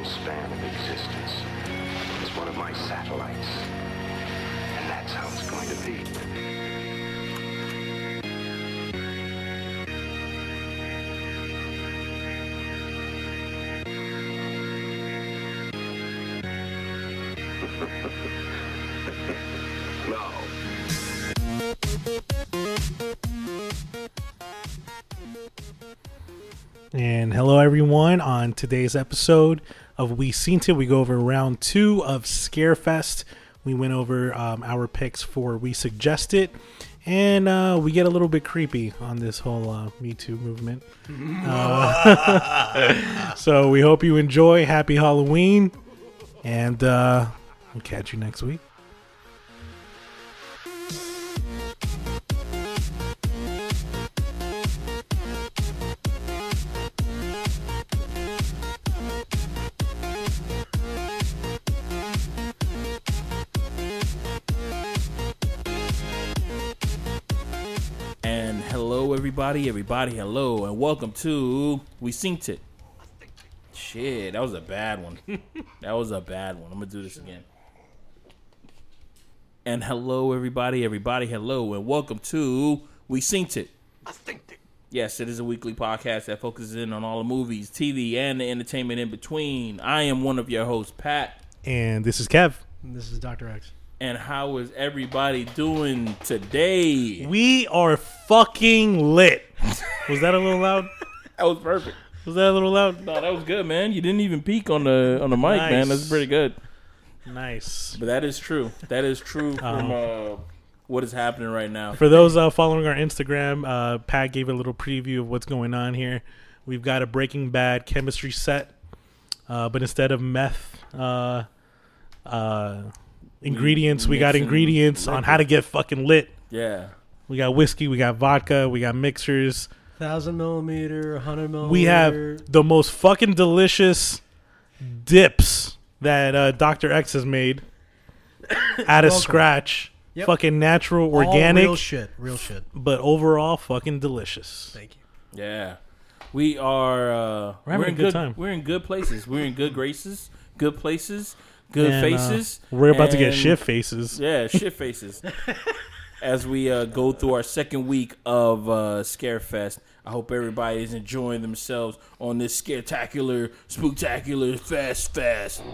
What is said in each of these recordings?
miserable span of existence as one of my satellites. And that's how it's going to be. And hello, everyone. On today's episode of We Seen It, we go over round two of Scarefest. We went over um, our picks for We Suggested, and uh, we get a little bit creepy on this whole uh, Me Too movement. Uh, so we hope you enjoy. Happy Halloween, and uh, we'll catch you next week. Everybody, everybody, hello, and welcome to We Seen It. Shit, that was a bad one. that was a bad one. I'm gonna do this again. And hello, everybody, everybody, hello, and welcome to We Seen It. Yes, it is a weekly podcast that focuses in on all the movies, TV, and the entertainment in between. I am one of your hosts, Pat. And this is Kev. This is Dr. X. And how is everybody doing today? We are fucking lit. Was that a little loud? That was perfect. Was that a little loud? No, that was good, man. You didn't even peek on the on the mic, man. That's pretty good. Nice. But that is true. That is true from uh, what is happening right now. For those uh, following our Instagram, uh, Pat gave a little preview of what's going on here. We've got a Breaking Bad chemistry set, uh, but instead of meth uh, uh, ingredients, we got mixing ingredients on how to get fucking lit. Yeah. We got whiskey, we got vodka, we got mixers. Thousand millimeter, hundred millimeter. We have the most fucking delicious dips that uh, Dr. X has made out of scratch. Yep. Fucking natural, All organic, real shit, real shit. but overall fucking delicious. Thank you. Yeah. We are uh We're having in a good good time. We're in good places. We're in good graces, good places, good And, uh, faces. we're about to get shit faces. Yeah, shit faces. As we uh, go through our second week of uh, Scarefest, I hope everybody is enjoying themselves on this scaretacular, spooktacular fest fest.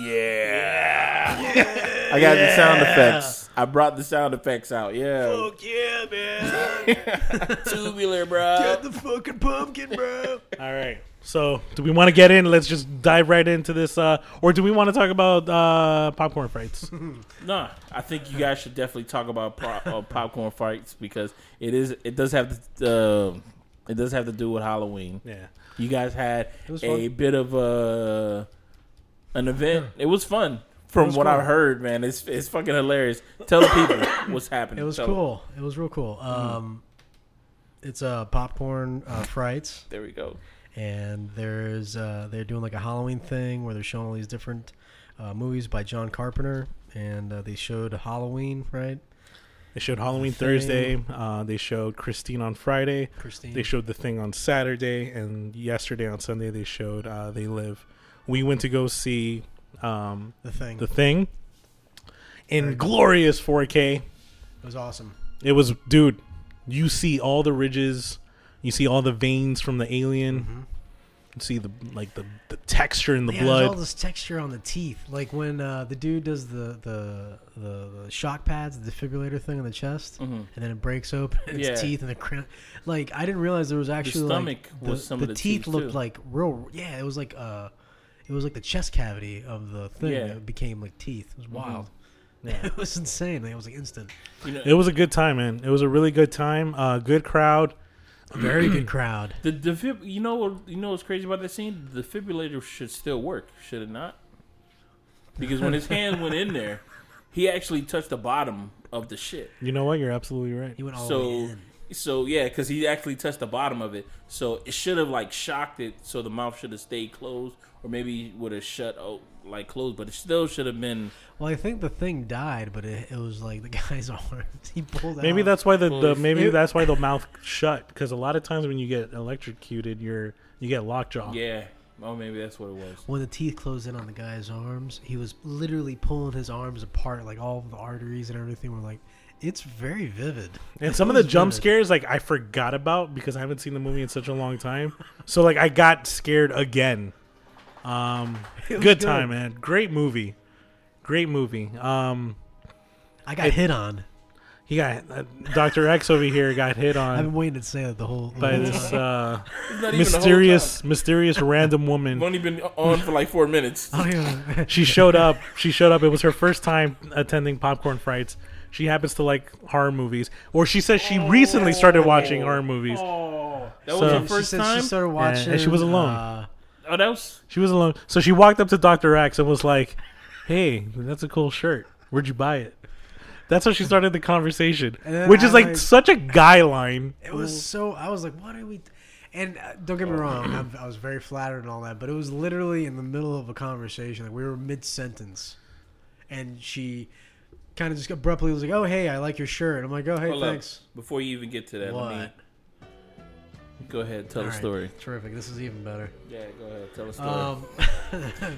Yeah. I got the sound effects. I brought the sound effects out. Yeah. Fuck yeah, man. Tubular, bro. Get the fucking pumpkin, bro. All right. So, do we want to get in? Let's just dive right into this, uh, or do we want to talk about uh, popcorn fights? no, I think you guys should definitely talk about pop, uh, popcorn fights because it is it does have to uh, it does have to do with Halloween. yeah. You guys had was a fun. bit of a an event. It was fun. From was what cool. I've heard, man, it's it's fucking hilarious. Tell the people what's happening. It was Tell them. cool. It was real cool. Um, it's uh, popcorn uh, frights, There we go. And there's uh, they're doing like a Halloween thing where they're showing all these different uh, movies by John Carpenter, and uh, they showed Halloween, right? They showed Halloween Thing. Thursday. Uh, they showed Christine on Friday. Christine. They showed the thing on Saturday, and yesterday on Sunday they showed uh, They Live. We went to go see um, the thing. the thing in Very glorious 4K. it was awesome. It was, dude. You see all the ridges. You see all the veins from the alien. You see the like the, the texture in the Mm-hmm. yeah, there's all this texture on the teeth, like when uh, the dude does the, the the the shock pads, the defibrillator thing on the chest, Mhm. and then it breaks open its Yeah. teeth and the cra- like I didn't realize there was actually like, stomach the, was some the of the teeth teeth, looked too. like real. Yeah, it was like uh, it was like the chest cavity of the thing Yeah. that became like teeth. It was wild. Yeah. it was insane. Like, it was like instant. You know, It was a good time, man. It was a really good time. Uh, good crowd. Very good crowd. the defib- you know you know what's crazy about that scene? The defibrillator should still work, should it not? Because when his hand went in there, he actually touched the bottom of the shit. You know what? You're absolutely right. He went all the So, way in. so yeah, because he actually touched the bottom of it. So it should have like shocked it. So the mouth should have stayed closed, or maybe would have shut. Oh, like closed, but it still should have been. Well, I think the thing died, but it, it was like the guy's arms. He pulled Maybe out. that's why the, the maybe it- that's why the mouth shut because a lot of times when you get electrocuted, you're you get lockjaw. Yeah. Oh, maybe that's what it was. when the teeth closed in on the guy's arms. He was literally pulling his arms apart, like all the arteries and everything were like. It's very vivid. And some of the jump vivid. scares, like I forgot about because I haven't seen the movie in such a long time. So like I got scared again. Um, It good, time, man. Great movie. Great movie. Um, I got hit on. he got uh, Doctor X over here got hit on. I've been waiting to say that the whole. the by whole this time. uh, It's not even the whole mysterious, mysterious random woman. We've only been on for like four minutes. I don't She showed up. She showed up. It was her first time attending popcorn frights. She happens to like horror movies, or she says she recently started watching horror movies. Oh, that So- was She her first said time. She started watching. and she was alone. uh, oh, else? She was alone. So she walked up to Dr. X and was like, Hey, that's a cool shirt. Where'd you buy it? That's how she started the conversation, And then which is like like- such a guy line. It was so. I was like, "What are we?" And uh, don't get me wrong, I'm, I was very flattered and all that, but it was literally in the middle of a conversation. Like we were mid sentence, and she kind of just abruptly was like, "Oh, hey, I like your shirt." I'm like, "Oh, hey, Hold up. thanks." Before you even get to that, let me What? Go ahead. Tell All the right, story. Terrific. This is even better. Yeah, go ahead. Tell the story. Um,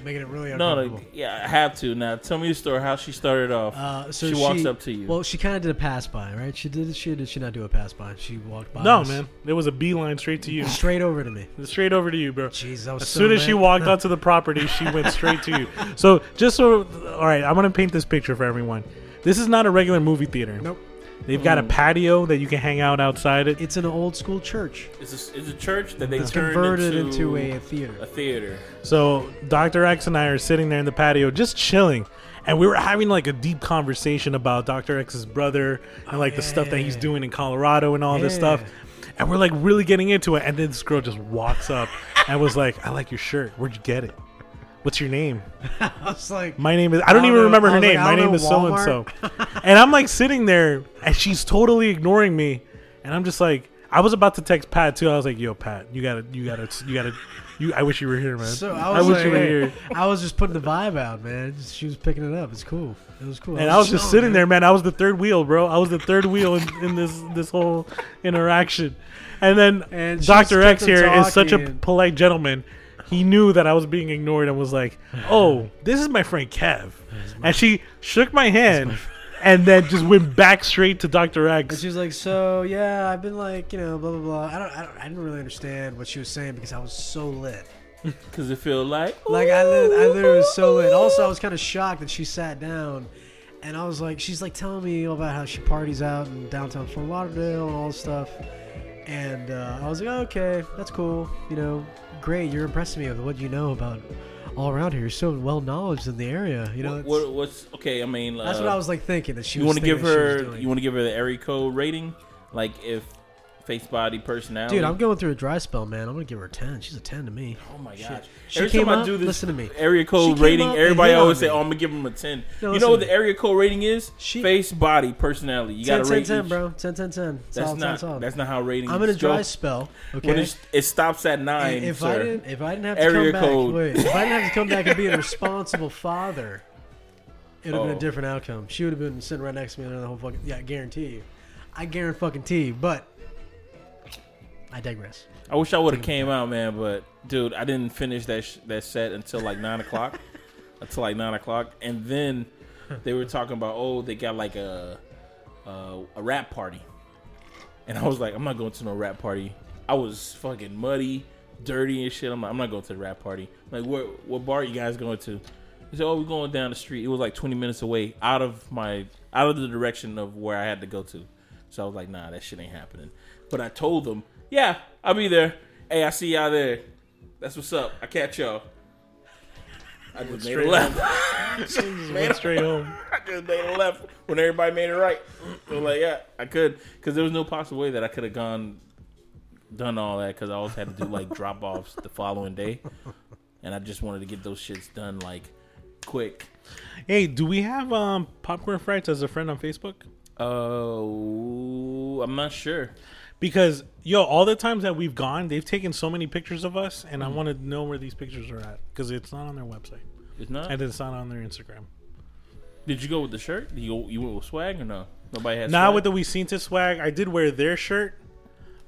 making it really no, uncomfortable. no, yeah, I have to now. Tell me the story. How she started off. Uh, so she walks up to you. Well, she kind of did a pass by, right? She did. She did she not do a pass by? She walked by. No, us. man. It was a beeline straight to you. Straight over to me. Straight over to you, bro. Jeez, I was As so soon as she walked onto the property, she went straight to you. So, just so, all right, I'm going to paint this picture for everyone. This is not a regular movie theater. Nope. They've got a Mm. patio that you can hang out outside it. It's an old school church. it's a, it's a church that they It's turned converted into, into a theater. a theater. So Dr. X and I are sitting there in the patio just chilling. And we were having like a deep conversation about Dr. X's brother and like the stuff that he's doing in Colorado and all this stuff. And we're like really getting into it. And then this girl just walks up and was like, I like your shirt. Where'd you get it? What's your name? I was like, My name is I don't I even know. remember her was like, name. My name is so and so. And I'm like sitting there and she's totally ignoring me. And I'm just like I was about to text Pat too. I was like, "Yo, Pat, you gotta, you gotta, you gotta, you." I wish you were here, man. so I was wish like, you were here. I was just putting the vibe out, man. She was picking it up. It's cool. It was cool. And I was just sitting man. there, man. I was the third wheel, bro. I was the third wheel in, in this this whole interaction. And then And Doctor X here is such a polite gentleman. He knew that I was being ignored and was like, "Oh, this is my friend Kev," and she shook my hand. And then just went back straight to Doctor And she was like, "So yeah, I've been like, you know, blah blah blah." I don't, I don't, I didn't really understand what she was saying because I was so lit. Because it feel like. Like I, lit, I literally was so lit. Also, I was kind of shocked that she sat down, and I was like, she's like telling me about how she parties out in downtown Fort Lauderdale and all this stuff, and uh, I was like, okay, that's cool. You know, great. You're impressing me with what you know about all around here. You're so well knowledge in the area. You know, what, what, what's okay? I mean, that's uh, what I was like thinking that she. You want to give her? You want to give her the area code rating? Like if face, body, personality. Dude, I'm going through a dry spell, man. I'm gonna give her a ten. She's a ten to me. Oh my gosh! She Every came time I do this listen to me. area She code came rating, up and everybody hit on always say, me. "Oh, I'm gonna give him a 10. No, you listen know what to the me. area code rating is? She- face, body, personality. You 10, gotta 10, rate 10, each. bro. 10, 10, 10. That's Solid, not. solid, solid. That's not how ratings. I'm in a dry go. spell. Okay. When it's, it stops at nine, if sir. I didn't, if I didn't have to Area come code. back, wait, if I didn't have to come back and be a responsible father, it would have been Oh. a different outcome. She would have been sitting right next to me and the whole fucking yeah, I guarantee you. I guarantee fucking you. But I digress. I wish I would have came out, man. But dude, I didn't finish that sh- that set until like nine o'clock. until like nine o'clock, and then they were talking about oh they got like a a, a rap party, and I was like I'm not going to no rap party. I was fucking muddy, dirty and shit. I'm like I'm not going to the rap party. like what what bar you guys going to? They said oh we're going down the street. It was like 20 minutes away out of my out of the direction of where I had to go to. So I was like nah that shit ain't happening. But I told them yeah I'll be there. Hey I see y'all there. That's what's up. I catch y'all. I just made a left. Just went straight home. I just made a left when everybody made it right. Was like, yeah, I could, because there was no possible way that I could have gone, done all that, because I always had to do like drop offs the following day, and I just wanted to get those shits done like quick. Hey, do we have um popcorn frights as a friend on Facebook? Oh, I'm not sure. Because yo, all the times that we've gone, they've taken so many pictures of us, and. I mm-hmm. want to know where these pictures are at because it's not on their website. It's not. and it's not on their Instagram. Did you go with the shirt? Did you you went with swag or no? Nobody has. Not swag? with the We Seen to swag. I did wear their shirt,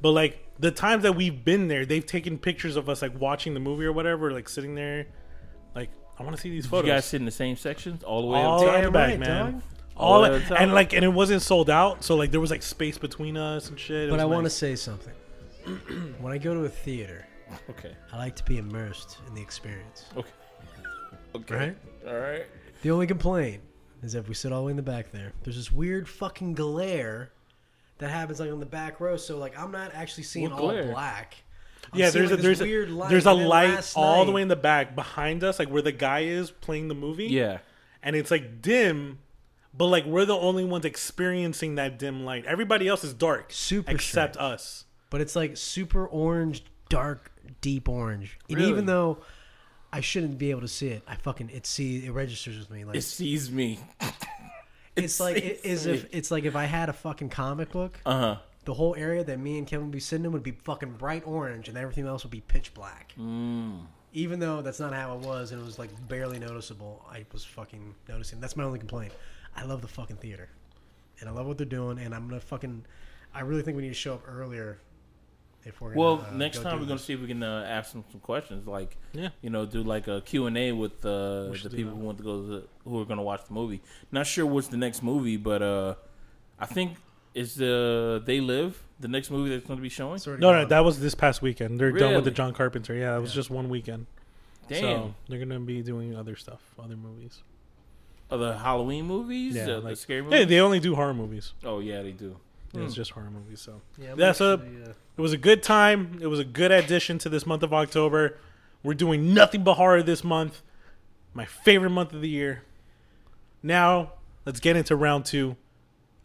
but like the times that we've been there, they've taken pictures of us like watching the movie or whatever, like sitting there. Like I want to see these Did photos. you guys sit in the same sections all the way all up top? the back, right, man. dog. All All the way at- up top? and like and it wasn't sold out, so like there was like space between us and shit. It But was I want to say something. when I go to a theater, Okay. I like to be immersed in the experience. Okay. Okay. Right? All right. The only complaint is if we sit all the way in the back there, there's this weird fucking glare that happens like on the back row. So like I'm not actually seeing What all glare? black. I'm yeah, there's a like, this there's weird a light. there's a light last all the way in the back behind us, like where the guy is playing the movie. Yeah. and it's like dim, but like we're the only ones experiencing that dim light. Everybody else is dark, Super except strange. us. but it's like super orange, dark, deep orange. And even though I shouldn't be able to see it, I fucking it see it registers with me. Like It sees me. it's like it sees is if it's like if I had a fucking comic book, Uh huh. the whole area that me and Kevin would be sitting in would be fucking bright orange, and everything else would be pitch black. Mm. Even though that's not how it was, and it was like barely noticeable, I was fucking noticing. That's my only complaint. I love the fucking theater, and I love what they're doing, and I'm gonna fucking. I really think we need to show up earlier. If we're gonna, Well, uh, next go time we're gonna see if we can uh, ask them some questions, like Yeah. you know, do like a Q and A with uh, the people that. who want to go to the, who are gonna watch the movie. Not sure what's the next movie, but uh, I think is the They Live the next movie that's going to be showing. It's No, no, that was this past weekend. They're done with the John Carpenter. Yeah, it was Yeah. just one weekend. Damn, So they're gonna be doing other stuff, other movies. Are the Halloween movies, Yeah, the like- scary Yeah, they only do horror movies. oh yeah, they do. Yeah, It's Hmm. just horror movies. So Yeah, I'm That's a- actually, uh, it was a good time. It was a good addition to this month of October. We're doing nothing but horror this month. My favorite month of the year. Now let's get into round two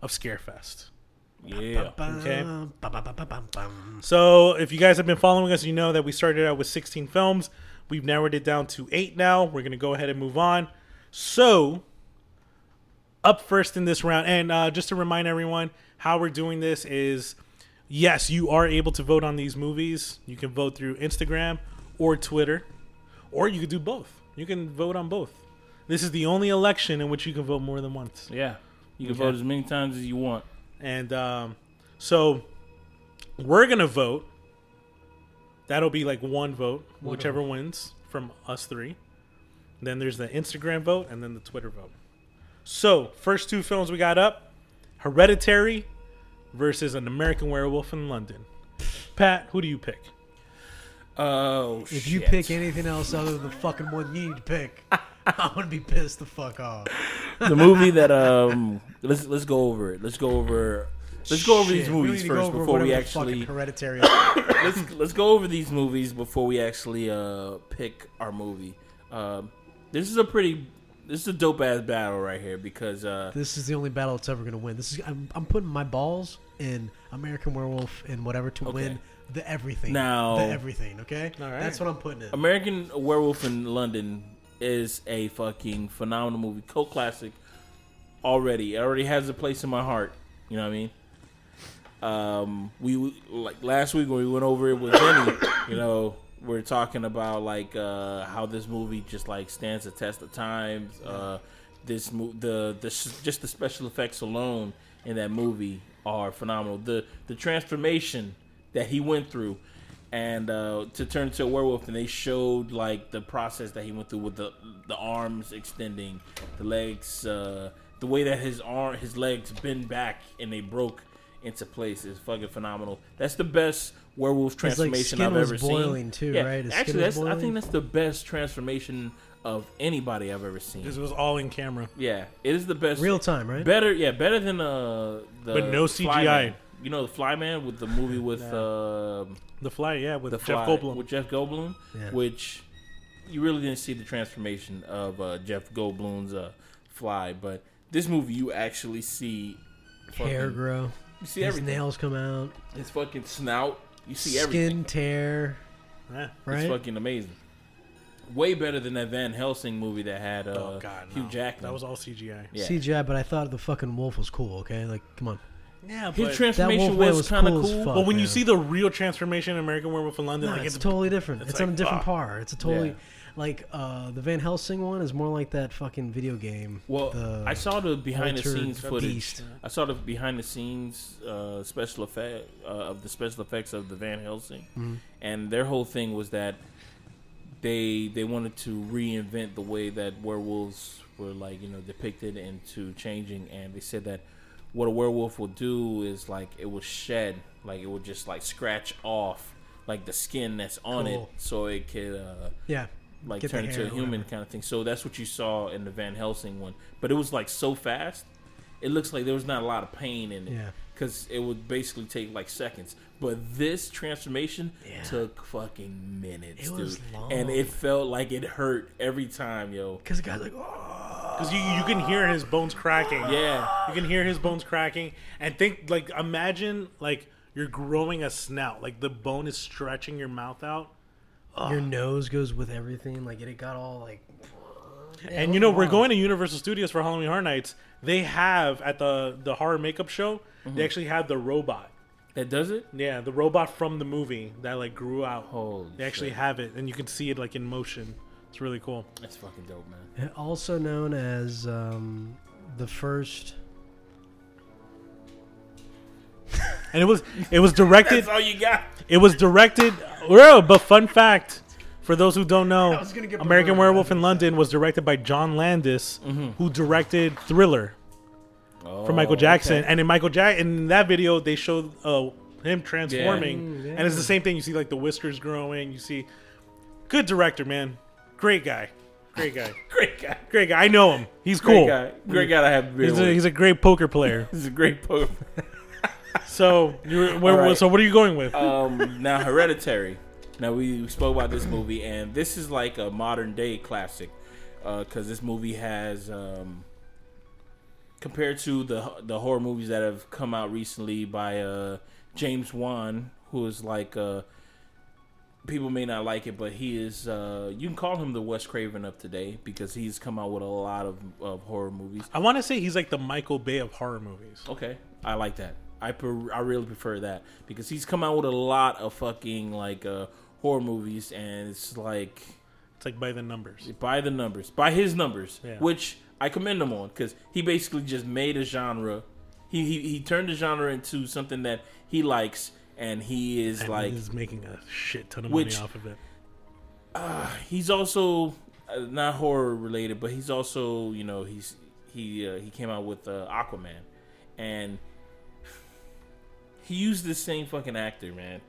of Scarefest. Yeah, Okay. So, if you guys have been following us, you know that we started out with 16 films. We've narrowed it down to eight now. We're going to go ahead and move on. So, up first in this round, and uh, just to remind everyone, how we're doing this is yes, you are able to vote on these movies. You can vote through Instagram or Twitter, or you could do both. You can vote on both. This is the only election in which you can vote more than once. yeah. You can Okay. vote as many times as you want. And um, so we're gonna vote. That'll be like one vote, whichever wins from us three. Then there's the Instagram vote and then the Twitter vote. So first two films we got up: Hereditary versus An American Werewolf in London. Pat, who do you pick? Oh, If you pick anything else other than the fucking one you need to pick, I'm gonna be pissed the fuck off. the movie that um, let's let's go over it. Let's go over. Let's go over these Shit, we movies need to go first over before we whatever the fucking actually hereditary. let's let's go over these movies before we actually uh pick our movie. Um, this is a pretty this is a dope ass battle right here because uh this is the only battle it's ever gonna win. This is I'm, I'm putting my balls in American Werewolf and whatever to Okay. win the everything. Now- the everything. Okay, All right. that's what I'm putting in. American Werewolf in London is a fucking phenomenal movie, cult classic. Already, it already has a place in my heart. You know what I mean? Um, we like last week when we went over it with Vinny. you know, we are talking about like uh, how this movie just like stands the test of times. Uh, this mo- the the s- just the special effects alone in that movie are phenomenal. The the transformation that he went through and uh, to turn into a werewolf, and they showed like the process that he went through with the the arms extending, the legs, uh, the way that his arm, his legs bend back and they broke into place is fucking phenomenal. That's the best werewolf His, like, transformation skin I've was ever boiling, seen. too, yeah, right? His skin actually, was that's I think that's the best transformation of anybody I've ever seen. This was all in camera. Yeah, it is the best. Real time, right? Better, yeah, better than uh, the But no Fly CGI. Man. You know the Flyman with the movie with um The Fly, yeah, with the Jeff Fly Goldblum. with Jeff Goldblum, Yeah. which you really didn't see the transformation of uh, Jeff Goldblum's uh, Fly, but this movie you actually see Hair grow. You see His everything. nails come out. His fucking snout. You see Skin tear. Yeah. It's fucking amazing. Way better than that Van Helsing movie that had uh, oh God, Hugh no. Jackman. That was all CGI. yeah. CGI, but I thought the fucking wolf was cool. Okay, like come on. Yeah, His but transformation Wolfman was, was kind of cool cool. fuck. but when you see the real transformation in American Werewolf in London, No, like it's it's totally different. it's It's, on a different ah. par. It's a totally. Yeah. Like uh, the Van Helsing one is more like that fucking video game. Well, the I saw the behind the scenes footage. Beast. I saw the behind the scenes uh, special effect uh, of the special effects of the Van Helsing, Mm-hmm. and their whole thing was that they they wanted to reinvent the way that werewolves were like you know depicted into changing, and they said that what a werewolf will do is like it will shed, like it will just like scratch off like the skin that's on Cool. it, so it could. Uh, yeah, like Get turn into a human kind of thing. So that's what you saw in the Van Helsing one, but it was like so fast. It looks like there was not a lot of pain in it Yeah. because it would basically take like seconds. But this transformation Yeah. took fucking minutes, It dude, was and it felt like it hurt every time, yo. because the guy's like, oh, Because you, you can hear his bones cracking. Yeah, You can hear his bones cracking. And think, like, imagine, like, you're growing a snout. Like, the bone is stretching your mouth out. Your nose goes with everything. Like it, it got all like. And you know we're going to Universal Studios for Halloween Horror Nights. They have at the the horror makeup show. Mm-hmm. They actually have the robot. that does it. Yeah, the robot from the movie that like grew out. Holy, They actually shit. have it, and you can see it like in motion. It's really cool. That's fucking dope, man. Also known as um, the first. And it was it was directed. That's all you got. It was directed. Well, but fun fact for those who don't know, was gonna get American Werewolf in London was directed by John Landis, who directed Thriller for Michael Oh, Jackson. okay. And in Michael Jack, in that video, they showed uh, him transforming, Mm, yeah. and it's the same thing. You see like the whiskers growing. You see, good director, man, great guy, great guy, Great guy. great guy. I know him. He's Great cool. guy. Great guy I have beer He's a, he's a great poker player. He's a great poet. So, you're, where, right. so what are you going with? um, now Hereditary. Now we spoke about this movie, and this is like a modern day classic because this movie has, um, compared to the the horror movies that have come out recently by uh, James Wan, who is like uh, people may not like it, but he is uh, you can call him the Wes Craven of today because he's come out with a lot of, of horror movies. I want to say he's like the Michael Bay of horror movies. Okay, I like that. I per- I really prefer that because he's come out with a lot of fucking like uh, horror movies, and it's like It's like by the numbers. by the numbers, by his numbers, Yeah. which I commend him on because he basically just made a genre. He, he he turned the genre into something that he likes, and he is And like he's making a shit ton of Which- money off of it. Uh, he's also uh, not horror related, but he's also you know he's he uh, he came out with uh, Aquaman, and he used the same fucking actor, man.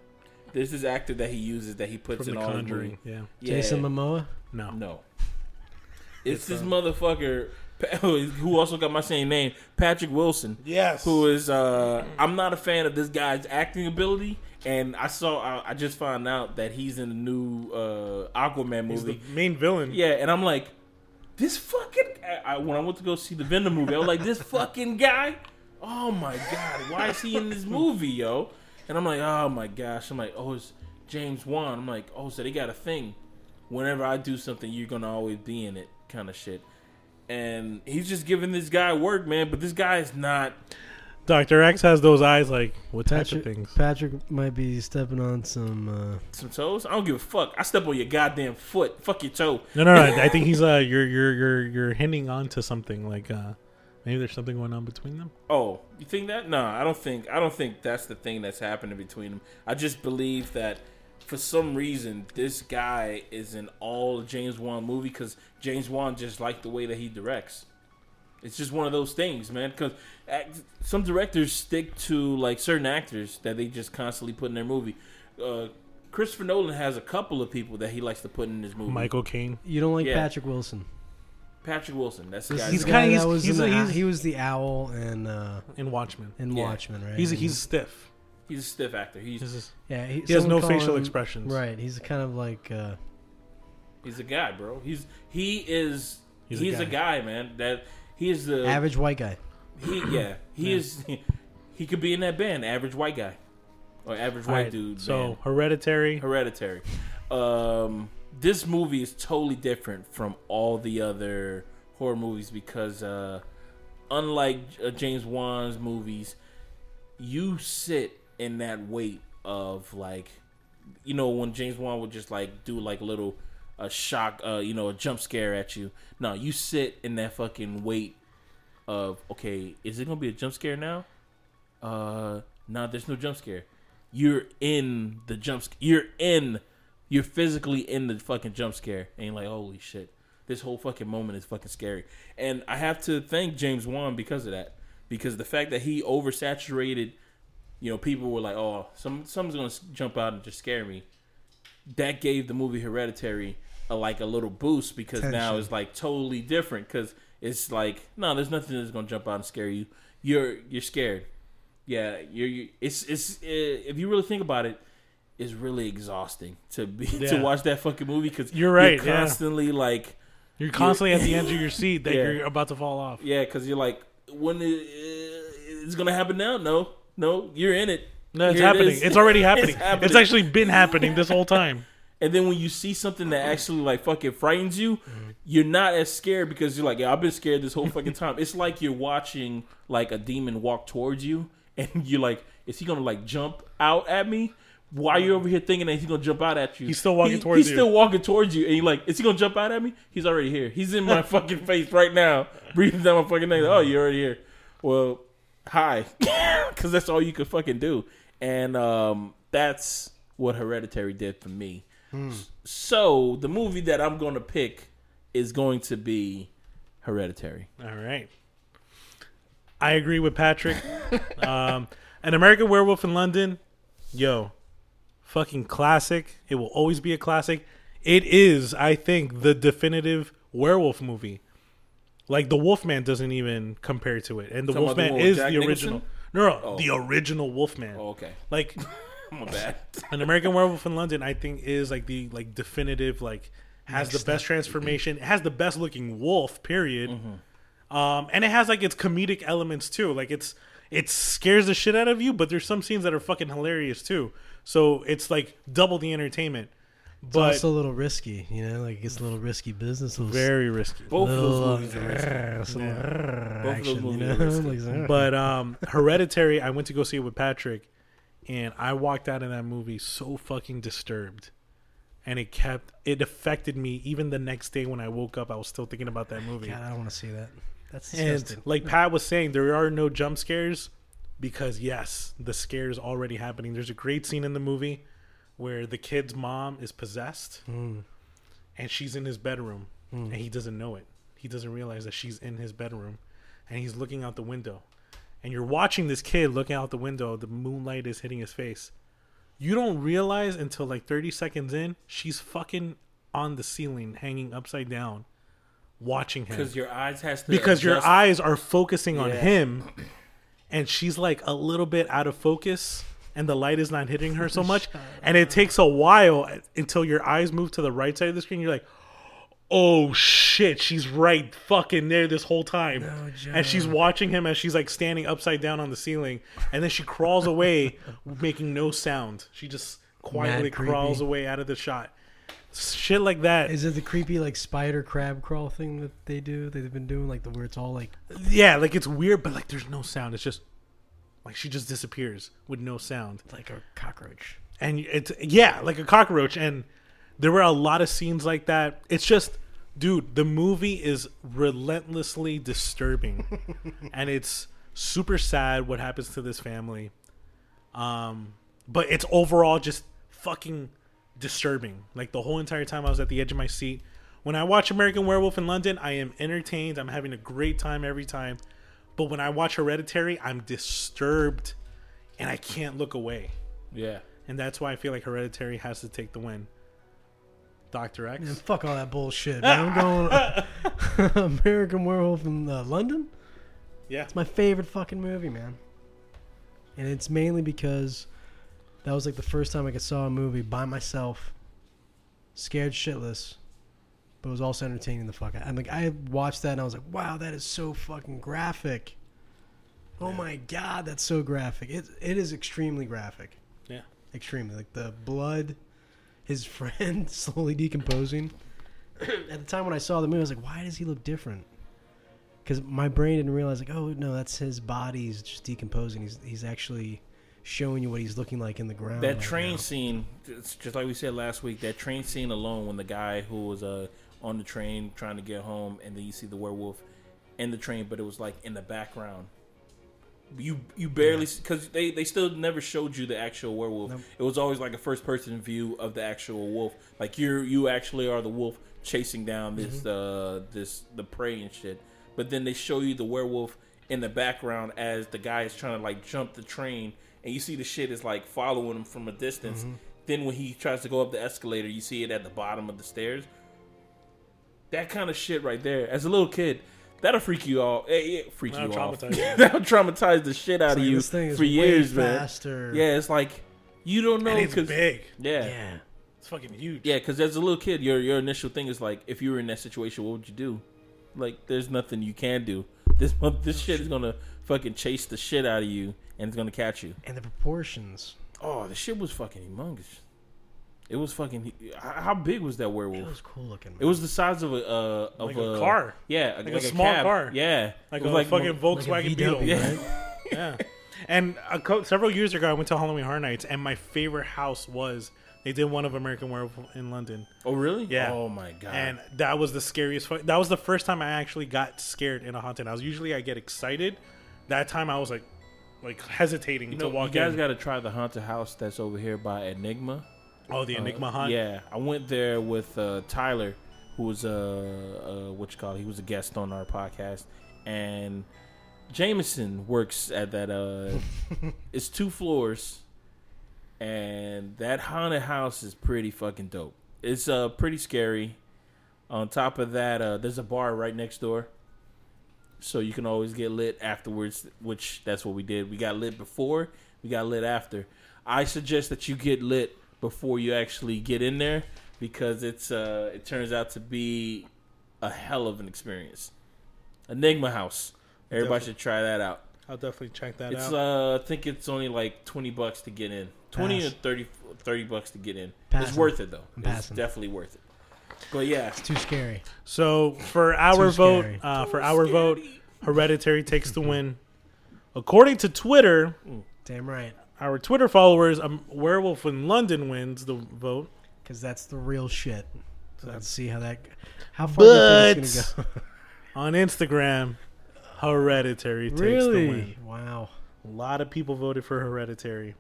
There's this actor that he uses that he puts From in The all Conjuring. his Yeah. movies. Jason Momoa. No. No, it's, It's, this uh, motherfucker who also got my same name, Patrick Wilson. Yes. Who is? uh I'm not a fan of this guy's acting ability, and I saw I, I just found out that he's in the new uh Aquaman He's movie. the main villain. Yeah, and I'm like, this fucking. I, I- when I went to go see the Venom movie, I was like, this fucking guy. Oh my god, why is he in this movie, yo? And I'm like, oh my gosh. I'm like, oh, it's James Wan. I'm like, oh, so they got a thing. Whenever I do something, you're gonna always be in it, kind of shit. And he's just giving this guy work, man. But this guy is not. Dr. X has those eyes like, what type Patrick, of things? Patrick might be stepping on some. Uh, Some toes? I don't give a fuck. I step on your goddamn foot. Fuck your toe. No, no, no. I think he's, uh, you're, you're, you're, you're hinting on to something like, uh, maybe there's something going on between them. Oh, you think that? No, I don't think. I don't think that's the thing that's happening between them. I just believe that for some reason this guy is in all James Wan movie because James Wan just like the way that he directs. It's just one of those things, man. Because some directors stick to like certain actors that they just constantly put in their movie. Uh, Christopher Nolan has a couple of people that he likes to put in his movie. Michael Caine. you don't like Yeah. Patrick Wilson. Patrick Wilson. That's the guy. He's kinda- guy he's- he's in a- the, he's- he was the owl in uh, in Watchmen. in Yeah. Watchmen, right? He's, And- he's stiff. he's a stiff actor. He's He's just- yeah. He, he has no facial him- expressions. Right. He's kind of like uh, He's a guy, bro. He's he is He's he's, a a, guy. man. That he is the average white guy. He yeah, he is. He could be in that band, average white guy, or average white Alright, dude. So, band. Hereditary. Hereditary. Um, this movie is totally different from all the other horror movies because, uh, unlike uh, James Wan's movies, you sit in that weight of like, you know, when James Wan would just like do like a little a shock, uh, you know, a jump scare at you. No, you sit in that fucking weight of okay, is it gonna be a jump scare now? Uh, no, there's no jump scare. You're in the jump. sc- You're in. You're physically in the fucking jump scare, and you're like, holy shit, this whole fucking moment is fucking scary. And I have to thank James Wan because of that, because the fact that he oversaturated, you know, people were like, oh, some someone's gonna jump out and just scare me. That gave the movie Hereditary a, like a little boost because now it's like totally different because it's like no, there's nothing that's gonna jump out and scare you. You're you're scared. Yeah, you're. you it's it's uh, if you really think about it, it's really exhausting to be to watch that fucking movie because You're right, yeah. constantly like You're constantly at the edge of your seat that Yeah. you're about to fall off. yeah, because you're like when it, uh, it's gonna happen now. No, no, you're in it. No, it's Here happening. is. It's already happening. It's happening. It's actually been happening this whole time. And then when you see something that actually like fucking frightens you, mm-hmm. you're not as scared because you're like, yeah, I've been scared this whole fucking time. it's like you're watching like a demon walk towards you, and you're like, is he gonna like jump out at me? Why are you over here thinking that he's gonna jump out at you? He's still walking He- towards He's you. He's still walking towards you, and you're like, is he gonna jump out at me? He's already here. He's in my fucking face right now, breathing down my fucking neck. Oh, you're already here. Well, hi, because that's all you could fucking do, and um, that's what Hereditary did for me. So the movie that I'm going to pick is going to be Hereditary. All right. I agree with Patrick. um, An American Werewolf in London, yo, fucking classic. It will always be a classic. It is, I think, the definitive werewolf movie. Like the Wolfman doesn't even compare to it, and the Talking about the Wolfman is Jack the Nicholson? original. No, no, Oh. the original Wolfman. Oh, okay. Like My bad. an American Werewolf in London, I think, is like the like definitive, like has the best transformation. It has the best looking wolf, period. Um, and it has like its comedic elements too. Like it's it scares the shit out of you, but there's some scenes that are fucking hilarious too. So it's like double the entertainment. It's But also a little risky, you know, like it's a little risky business. Little, very risky. Both of those movies are risky. uh, some, uh, Both of those action, you know? are risky. Uh, But um Hereditary, I went to go see it with Patrick, and I walked out of that movie so fucking disturbed. And it kept it affected me even the next day when I woke up. I was still thinking about that movie. God, I don't want to see that. That's disgusting. and like Pat was saying, there are no jump scares because yes, the scare is already happening. There's a great scene in the movie where the kid's mom is possessed Mm. and she's in his bedroom and he doesn't know it. He doesn't realize that she's in his bedroom and he's looking out the window. And you're watching this kid looking out the window, the moonlight is hitting his face. You don't realize until like 30 seconds in, she's fucking on the ceiling hanging upside down watching him Because your eyes has to because your eyes are focusing on Yeah. him and she's like a little bit out of focus and the light is not hitting her so much and it takes a while until your eyes move to the right side of the screen you're like oh shit she's right fucking there this whole time. And she's watching him as she's like standing upside down on the ceiling and then she crawls away making no sound. She just quietly crawls away out of the shot shit like that Is it the creepy like spider crab crawl thing that they do? That they've been doing like the where it's all like Yeah, like it's weird, but like there's no sound. It's just like she just disappears with no sound. like a cockroach. And it's yeah, like a cockroach. And there were a lot of scenes like that. It's just, dude, the movie is relentlessly disturbing, and it's super sad what happens to this family. Um, but it's overall just fucking disturbing. Like the whole entire time I was at the edge of my seat. When I watch American Werewolf in London, I am entertained. I'm having a great time every time. But when I watch Hereditary, I'm disturbed and I can't look away. Yeah. And that's why I feel like Hereditary has to take the win. Doctor X. Man, fuck all that bullshit, man. I'm going American Werewolf in uh, London. Yeah. It's my favorite fucking movie, man. And it's mainly because that was like the first time I could saw a movie by myself, scared shitless, but it was also entertaining the fuck out. And like I watched that and I was like, wow, that is so fucking graphic. Oh my god, that's so graphic. It it is extremely graphic. Yeah. Extremely. Like the blood, his friend slowly decomposing. At the time when I saw the movie, I was like, why does he look different? Because my brain didn't realize, like, oh no, that's his body's just decomposing. He's he's actually showing you what he's looking like in the ground. That right train now. scene, it's just like we said last week. That train scene alone, when the guy who was uh on the train trying to get home, and then you see the werewolf in the train, but it was like in the background. You you barely because they they still never showed you the actual werewolf. Nope. It was always like a first person view of the actual wolf. Like you you actually are the wolf chasing down this Mm-hmm. uh this the prey and shit. But then they show you the werewolf in the background as the guy is trying to like jump the train, and you see the shit is like following him from a distance. Mm-hmm. Then when he tries to go up the escalator, you see it at the bottom of the stairs. That kind of shit right there. As a little kid, that'll freak you all. It, it freak That'll you off. traumatize you. that'll traumatize the shit out It's of like, you this thing is for way years, man. Yeah, it's like you don't know and it's 'cause- big. Yeah, Yeah. It's fucking huge. yeah. Because as a little kid, your your initial thing is like, if you were in that situation, what would you do? Like, there's nothing you can do. This mo- this shit is gonna fucking chase the shit out of you, and it's gonna catch you. And the proportions. Oh, the shit was fucking humongous. It was fucking. How how big was that werewolf? It was cool looking. It was the size of a uh, of Like a car. Yeah, Like a small cab. car. Yeah, Like It a was fucking like a Volkswagen Beetle. Yeah. right? Yeah. And a co- several years ago, I went to Halloween Horror Nights, and my favorite house was they did one of American Werewolf in London, Oh really? Yeah. Oh my god. and that was the scariest. Fu- that was the first time I actually got scared in a haunted house. Usually, I get excited. That time, I was like, like hesitating you to know, you guys in. got to try the haunted house that's over here by Enigma. oh, the Enigma haunt. Yeah, I went there with uh, Tyler, who was uh, uh what you call it? he was a guest on our podcast, and Jameson works at that. Uh, it's two floors, and that haunted house is pretty fucking dope. It's uh pretty scary. On top of that, uh, there's a bar right next door, so you can always get lit afterwards. Which that's what we did. We got lit before, we got lit after. I suggest that you get lit before you actually get in there because it's uh it turns out to be a hell of an experience. Enigma House. Everybody Definitely. should try that out. I'll definitely check that It's out. uh I think it's only like 20 bucks to get in. 20 Pass. or 30 30 bucks to get in. It's worth it though. I'm It's passing. definitely worth it. But yeah, it's Too scary. so for our Too vote, scary. uh, for our vote, Hereditary takes the win. According to Twitter, Damn right. our Twitter followers, um, Werewolf in London wins the vote. Because that's the real shit. So let's see how that. How far do you think it's gonna go? On Instagram, Hereditary takes the really? win. Wow. A lot of people voted for Hereditary.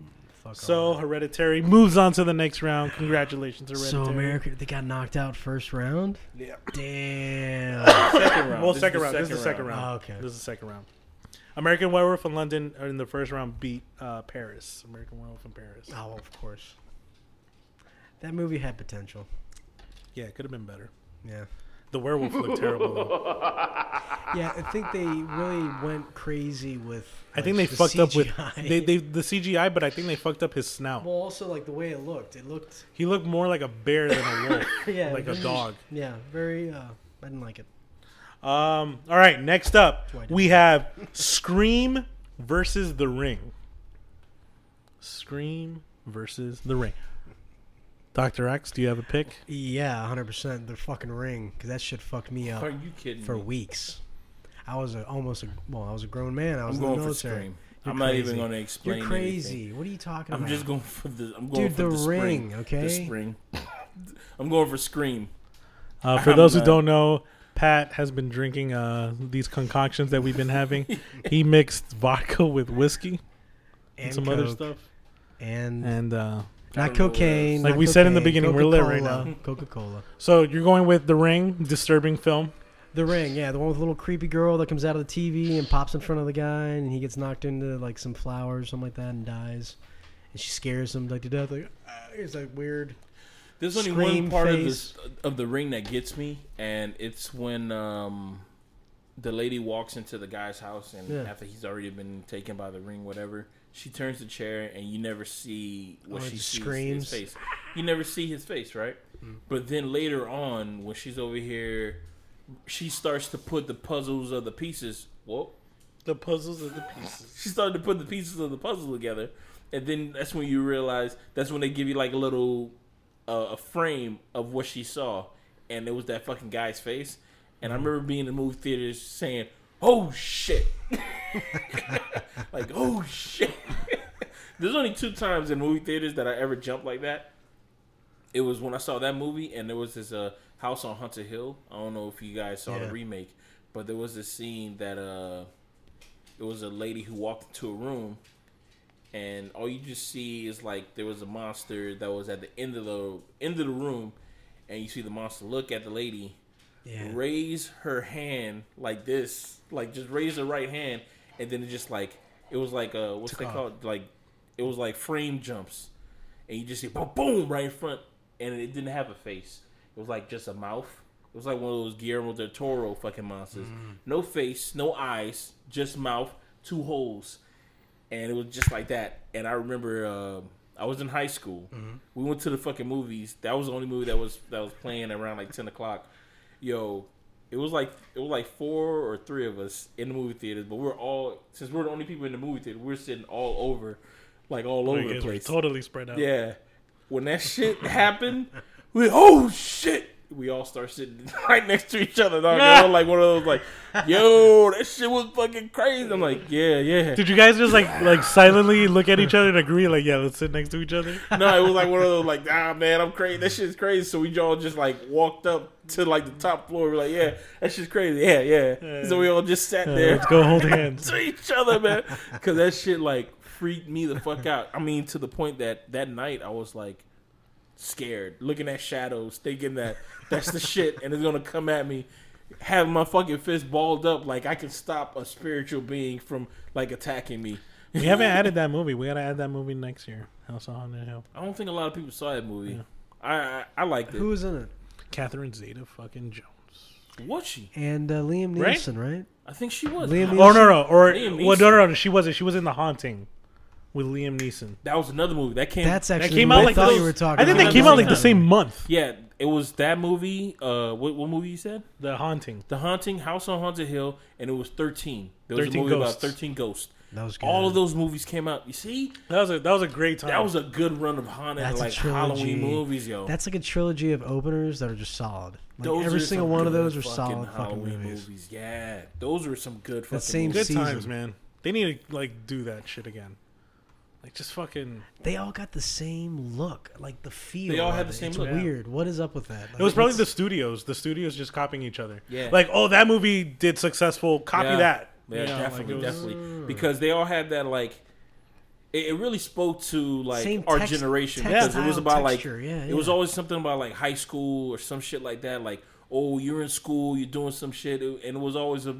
Fuck So off. Hereditary moves on to the next round. Congratulations, Hereditary. So America, they got knocked out first round. Yeah. Damn. second round. Well, This is second the round. This is the second round. Oh, okay. This is the second round. American Werewolf in London uh, in the first round beat uh, Paris. American Werewolf in Paris. Oh, of course. That movie had potential. Yeah, it could have been better. Yeah. The werewolf looked terrible though. Yeah, I think they really went crazy with. I think like, they the fucked up with CGI. they, they the CGI, but I think they fucked up his snout. Well, also like the way it looked. It looked. He looked more like a bear than a wolf, Yeah. like a very- dog. Yeah, very. uh I didn't like it. Um. All right. Next up, Why we have Scream versus The Ring. Scream versus The Ring. Doctor X, do you have a pick? Yeah, hundred percent. The fucking ring, because that shit fucked me up Are you kidding for me? weeks. I was a, almost a well, I was a grown man. I was I'm in going the for military. Scream. You're I'm not even going to explain. You're crazy. anything. What are you talking about? I'm just going for the. I'm going Dude, for the the, spring. ring, okay? The spring. I'm going for Scream. Uh, for I'm those who don't know, Pat has been drinking uh, these concoctions that we've been having. he mixed vodka with whiskey and, and some other stuff, and and uh, I not don't know what cocaine. Like not we said in the cocaine, beginning, we're lit right Coca-Cola, Coca-Cola. so you're going with The Ring, disturbing film. The ring, yeah, the one with the little creepy girl that comes out of the TV and pops in front of the guy, and he gets knocked into like some flowers, or something like that, and dies. And she scares him like to death. Like ah, it's like weird. There's only one part of face. this of the ring that gets me, and it's when um, the lady walks into the guy's house, and Yeah. after he's already been taken by the ring, whatever, she turns the chair, and you never see what Oh, she just sees screams. his face. You never see his face, right? But then later on, when she's over here, she starts to put the puzzles of the pieces. Whoa. The puzzles of the pieces. she started to put the pieces of the puzzle together, and then that's when you realize that's when they give you like a little uh, a frame of what she saw, and it was that fucking guy's face. And I remember being in the movie theaters saying, "Oh shit!" like, "Oh shit!" There's only two times in movie theaters that I ever jumped like that. It was when I saw that movie, and there was this uh, house on Haunted Hill. I don't know if you guys saw Yeah. the remake, but there was this scene that uh, it was a lady who walked into a room, and all you just see is like there was a monster that was at the end of the end of the room, and you see the monster look at the lady, Yeah. raise her hand like this, like just raise her right hand, and then it just like it was like uh what's Took they off. called like it was like frame jumps, and you just see boom boom right in front, and it didn't have a face. It was like just a mouth. It was like one of those Guillermo del Toro fucking monsters. Mm. No face, no eyes, just mouth, two holes, and it was just like that. And I remember uh, I was in high school. Mm-hmm. We went to the fucking movies. That was the only movie that was that was playing around like ten o'clock. Yo, it was like it was like four or three of us in the movie theaters, but we're all since we're the only people in the movie theater, we're sitting all over, like all over the place. totally spread out. Yeah. When that shit happened, we oh shit. We all start sitting right next to each other. Dog. Was like one of those like, yo, that shit was fucking crazy. I'm like, yeah, yeah. Did you guys just like like silently look at each other and agree like, yeah, let's sit next to each other? No, it was like one of those like, ah man, I'm crazy. That shit's crazy. So we all just like walked up to like the top floor. We're like, yeah, that shit's crazy. Yeah, yeah. So we all just sat Yeah, there let's go hold hands. to each other, man. Because that shit like freaked me the fuck out. I mean, to the point that that night I was like scared, looking at shadows, thinking that that's the shit, and it's gonna come at me. Have my fucking fist balled up like I can stop a spiritual being from like attacking me. We haven't added that movie. We gotta add that movie next year. House on Haunted Hill. I don't think a lot of people saw that movie. I, I I liked it. Who was in it? Catherine Zeta fucking Jones. was she? And uh, Liam Right? Neeson, right? I think she was. Liam Oh no no or Liam well no no no she wasn't. She was in The Haunting with Liam Neeson. That was another movie that came. That's actually That came out I like thought those- you were talking. I think about. they came out like the same month. yeah. It was that movie. Uh, what, what movie you said? The Haunting. The Haunting, House on Haunted Hill, and it was thirteen. There was 13 a movie Ghosts. about thirteen ghosts. That was good. All of those movies came out. You see, That was a that was a great time. that was a good run of haunted That's a like trilogy. Halloween movies, yo. That's like a trilogy of openers that are just solid. Like Those every are single one of those are fucking solid fucking Halloween movies. Yeah, those are some good fucking same movies. good season. times, man. They need to like do that shit again. Like just fucking. They all got the same look, like the feel. They all had the it. same It's look. Weird. What is up with that? It was probably the studios. The studios just copying each other. Yeah. Like, oh, that movie did successful. Copy Yeah. that. Yeah, You know, definitely, it was- definitely, mm. because they all had that like. It, it really spoke to like Same our text- generation because it was about texture, like yeah, it was always something about like high school or some shit like that. Like, oh, you're in school, you're doing some shit, and it was always a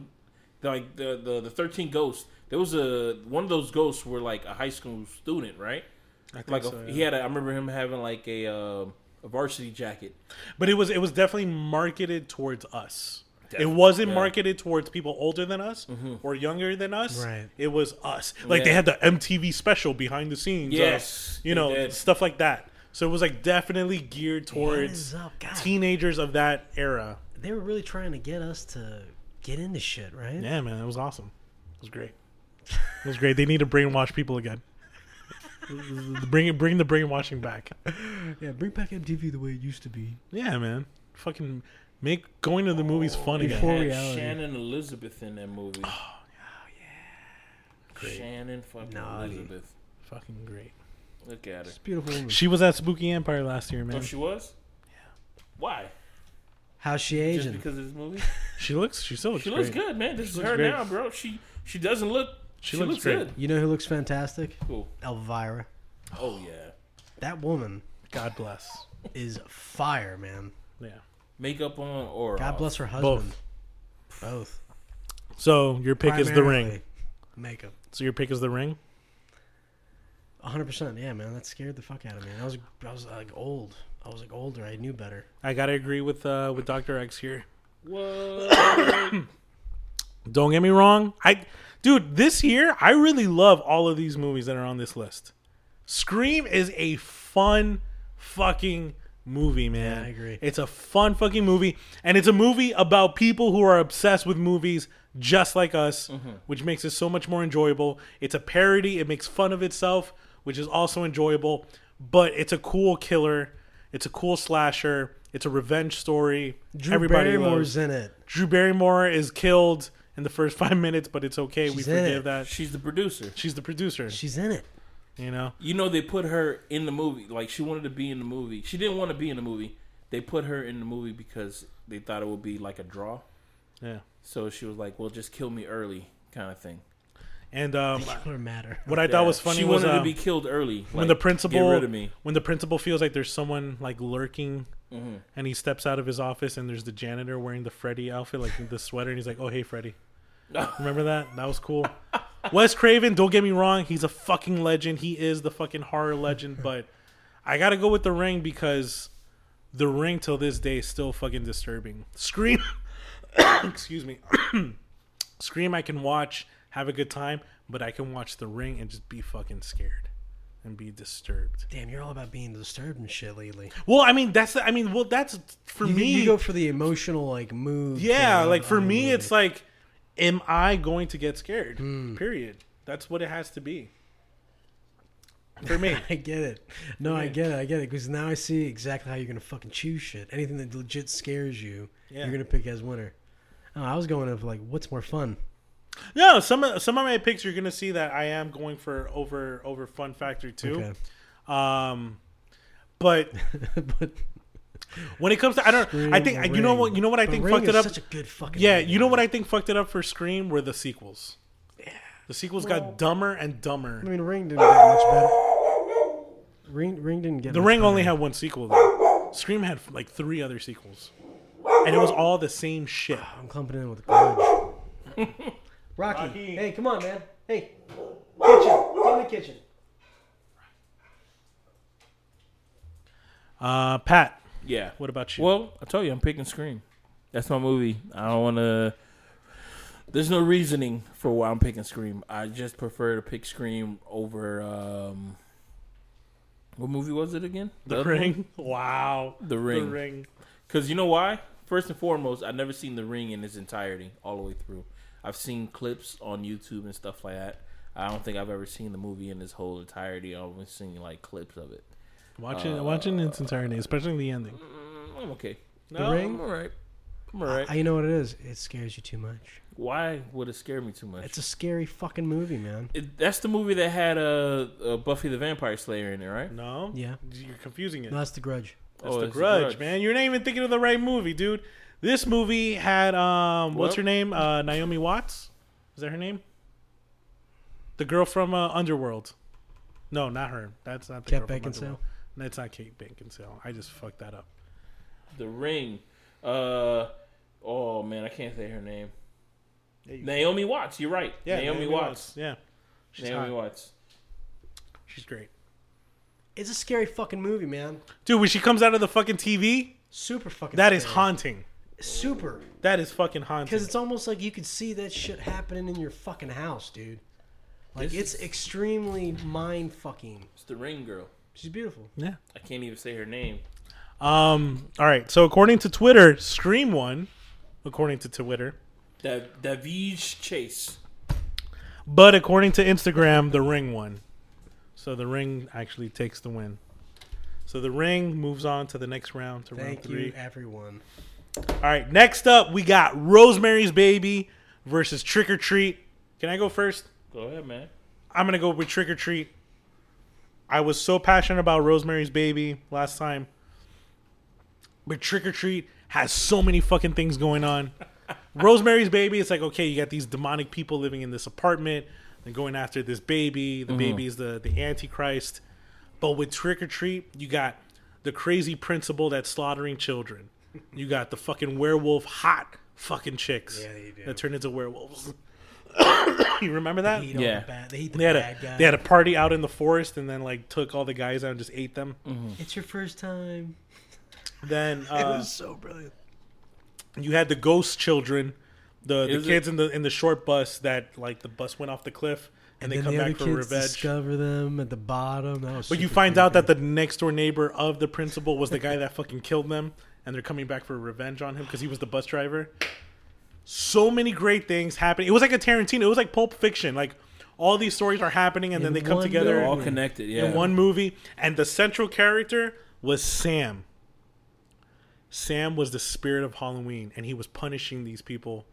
like the the the thirteen ghosts. There was a one of those ghosts were like a high school student, right? I think Like a, so, yeah. he had, a, I remember him having like a uh, a varsity jacket. But it was it was definitely marketed towards us. Definitely, it wasn't yeah. Mm-hmm. marketed towards people older than us or younger than us. Right. It was us. Like they had the MTV special behind the scenes. of, Yes, you know did. stuff like that. So it was like definitely geared towards Hands up, God. teenagers of that era. They were really trying to get us to get into shit, right? Yeah, man, it was awesome. It was great. It was great. They need to brainwash people again. bring it, bring the brainwashing back. Yeah, bring back MTV the way it used to be. Yeah, man. Fucking make going to the movies fun again. Before Had reality. Shannon Elizabeth in that movie. Oh, yeah. Great. Shannon fucking Naughty. Elizabeth. Fucking great. Look at her. It's beautiful woman. She was at Spooky Empire last year, man. Oh, she was? Yeah. Why? How's she Just because of this movie? She looks. She still looks. She looks good, man. This is her great. now, bro. She she doesn't look. She She, looks looks, great. good. You know who looks fantastic? Cool. Elvira. Oh yeah. That woman God bless. is fire, man. Yeah. Makeup on or God off? bless her Both. husband. Both. Both. So your pick is the ring. Makeup. So your pick is the ring. 100%. Yeah, man. That scared the fuck out of me. I was I was like old. I was like older. I knew better. I gotta agree with uh with Doctor X here. What? Don't get me wrong. I, dude, this year I really love all of these movies that are on this list. Scream is a fun fucking movie, man. Yeah, I agree. It's a fun fucking movie, and it's a movie about people who are obsessed with movies just like us, Mm-hmm. which makes it so much more enjoyable. It's a parody. It makes fun of itself, which is also enjoyable. But it's a cool killer. It's a cool slasher. It's a revenge story. Drew Everybody Barrymore's loves. in it. Drew Barrymore is killed in the first five minutes, but it's okay. we She's in forgive it. that. She's the producer. She's the producer. She's in it. You know? You know, they put her in the movie. Like she wanted to be in the movie. She didn't want to be in the movie. They put her in the movie because they thought it would be like a draw. Yeah. So she was like, "Well, just kill me early," kind of thing. And um, What matter? what I thought Yeah. was funny She was wanted uh, to be killed early. when like, the principal get rid of me. when the principal feels like there's someone like lurking Mhm. and he steps out of his office and there's the janitor wearing the Freddy outfit like the sweater and he's like oh hey Freddy remember that that was cool Wes Craven don't get me wrong he's a fucking legend he is the fucking horror legend but I gotta go with the ring because the ring till this day is still fucking disturbing Scream excuse me Scream I can watch have a good time but I can watch the ring and just be fucking scared and be disturbed Damn, you're all about being disturbed and shit lately. well, I mean, that's I mean, well, that's for you, me. you go for the emotional like mood. yeah, thing like for me, it's like, am I going to get scared? Hmm. Period. That's what it has to be. For me, I get it. No, I get it. I get it because now I see exactly how you're gonna fucking choose shit. Anything that legit scares you, Yeah. you're gonna pick as winner. Oh, I was going of like, what's more fun? no. Some of some of my picks, you're gonna see that I am going for over over fun factor too. Okay. Um, but but when it comes to, I don't. I think or you know what you know what I think Ring fucked it is up. Such a good fucking. Yeah, movie, you know man. what I think fucked it up for Scream were the sequels. Yeah. The sequels Well- got dumber and dumber. I mean, Ring didn't get much better. Ring, Ring didn't get. The much Ring only had one sequel though. Scream had like three other sequels, and it was all the same shit. I'm clumping in with a grudge. Rocky, Rocky. hey, come on, man. Hey, kitchen, get in the kitchen. Uh, Pat, Yeah. what about you? Well, I told you I'm picking Scream. That's my movie. I don't want to. There's no reasoning for why I'm picking Scream. I just prefer to pick Scream over. Um, what movie was it again? the one? Ring. Wow. The Ring. The Ring. Because you know why? First and foremost, I've never seen The Ring in its entirety, all the way through. I've seen clips on YouTube and stuff like that. I don't think I've ever seen the movie in its whole entirety. I've only seen like clips of it. Watching, Uh, watching its entirety, especially the ending. Mm, I'm okay. No? Ring? I'm alright. I'm alright. I, you know what it is? It scares you too much. Why would it scare me too much? It's a scary fucking movie, man. It, that's the movie that had uh, uh, Buffy the Vampire Slayer in it, right? No. Yeah. You're confusing it. No, that's the Grudge. That's Oh, the it's The grudge, Grudge. man. You're not even thinking of the right movie, dude. This movie had um, what's Well- her name? Uh, Naomi Watts. Is that her name? The girl from uh, Underworld. No, not her. That's not the Kate girl from Beckinsale? Underworld. That's not Kate Beckinsale. I just fucked that up. The Ring. Uh, oh man, I can't say her name. Yeah, you- Naomi Watts. You're right. Yeah, Naomi, Watts. Yeah, she's Naomi hot. Watts. She's great, It's a scary fucking movie, man. dude. When she comes out of the fucking TV, Super fucking. that is scary. haunting. Super. That is fucking haunting. Because it's almost like you could see that shit happening in your fucking house, dude. Like This it's is- extremely mind fucking. It's the Ring girl. She's beautiful. yeah. I can't even say her name. Um. All right. So according to Twitter, Scream won. According to Twitter, Da- Davies Chase. but according to Instagram, The Ring won. So The Ring actually takes the win. So The Ring moves on to the next round to round Thank three. you, everyone. All right. Next up, we got Rosemary's Baby versus Trick or Treat. Can I go first? Go ahead, man. I'm gonna go with Trick or Treat. I was so passionate about Rosemary's Baby last time, but Trick or Treat has so many fucking things going on. Rosemary's Baby, it's like okay, you got these demonic people living in this apartment. They're going after this baby. The mm-hmm. baby is the the Antichrist. But with Trick or Treat, you got the crazy principal that's slaughtering children. You got the fucking werewolf hot fucking chicks Yeah, that turn into werewolves. you remember that? They Yeah. the bad. They the they had a guy. they had a party out in the forest and then like took all the guys out and just ate them. it's your first time. Then it uh, was so brilliant. you had the ghost children, the the Is it- kids in the in the short bus that like the bus went off the cliff and, they come the back other for kids revenge. discover them at the bottom. But you super find out that the next door neighbor of the principal was the guy that fucking killed them, and they're coming back for revenge on him because he was the bus driver. So many great things happening. It was like a Tarantino. It was like Pulp Fiction. Like all these stories are happening, and then they come together. All connected. Yeah. in one movie, and the central character was Sam. Sam was the spirit of Halloween, and he was punishing these people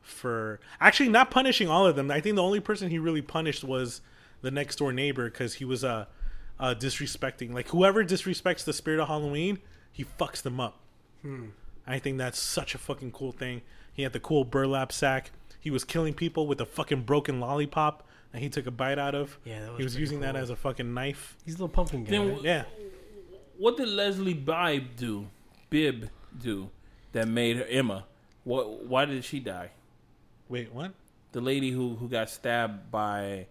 for actually not punishing all of them. I think the only person he really punished was the next door neighbor because he was uh, uh disrespecting like whoever disrespects the spirit of Halloween, he fucks them up. I think that's such a fucking cool thing. He had the cool burlap sack. He was killing people with a fucking broken lollipop that he took a bite out of. Yeah, that was he was pretty using that as a fucking knife. He's a little pumpkin guy. Then right? Yeah. What did Leslie Bibb do? Bibb do that made her Emma? What? Why did she die? Wait, what? The lady who who got stabbed by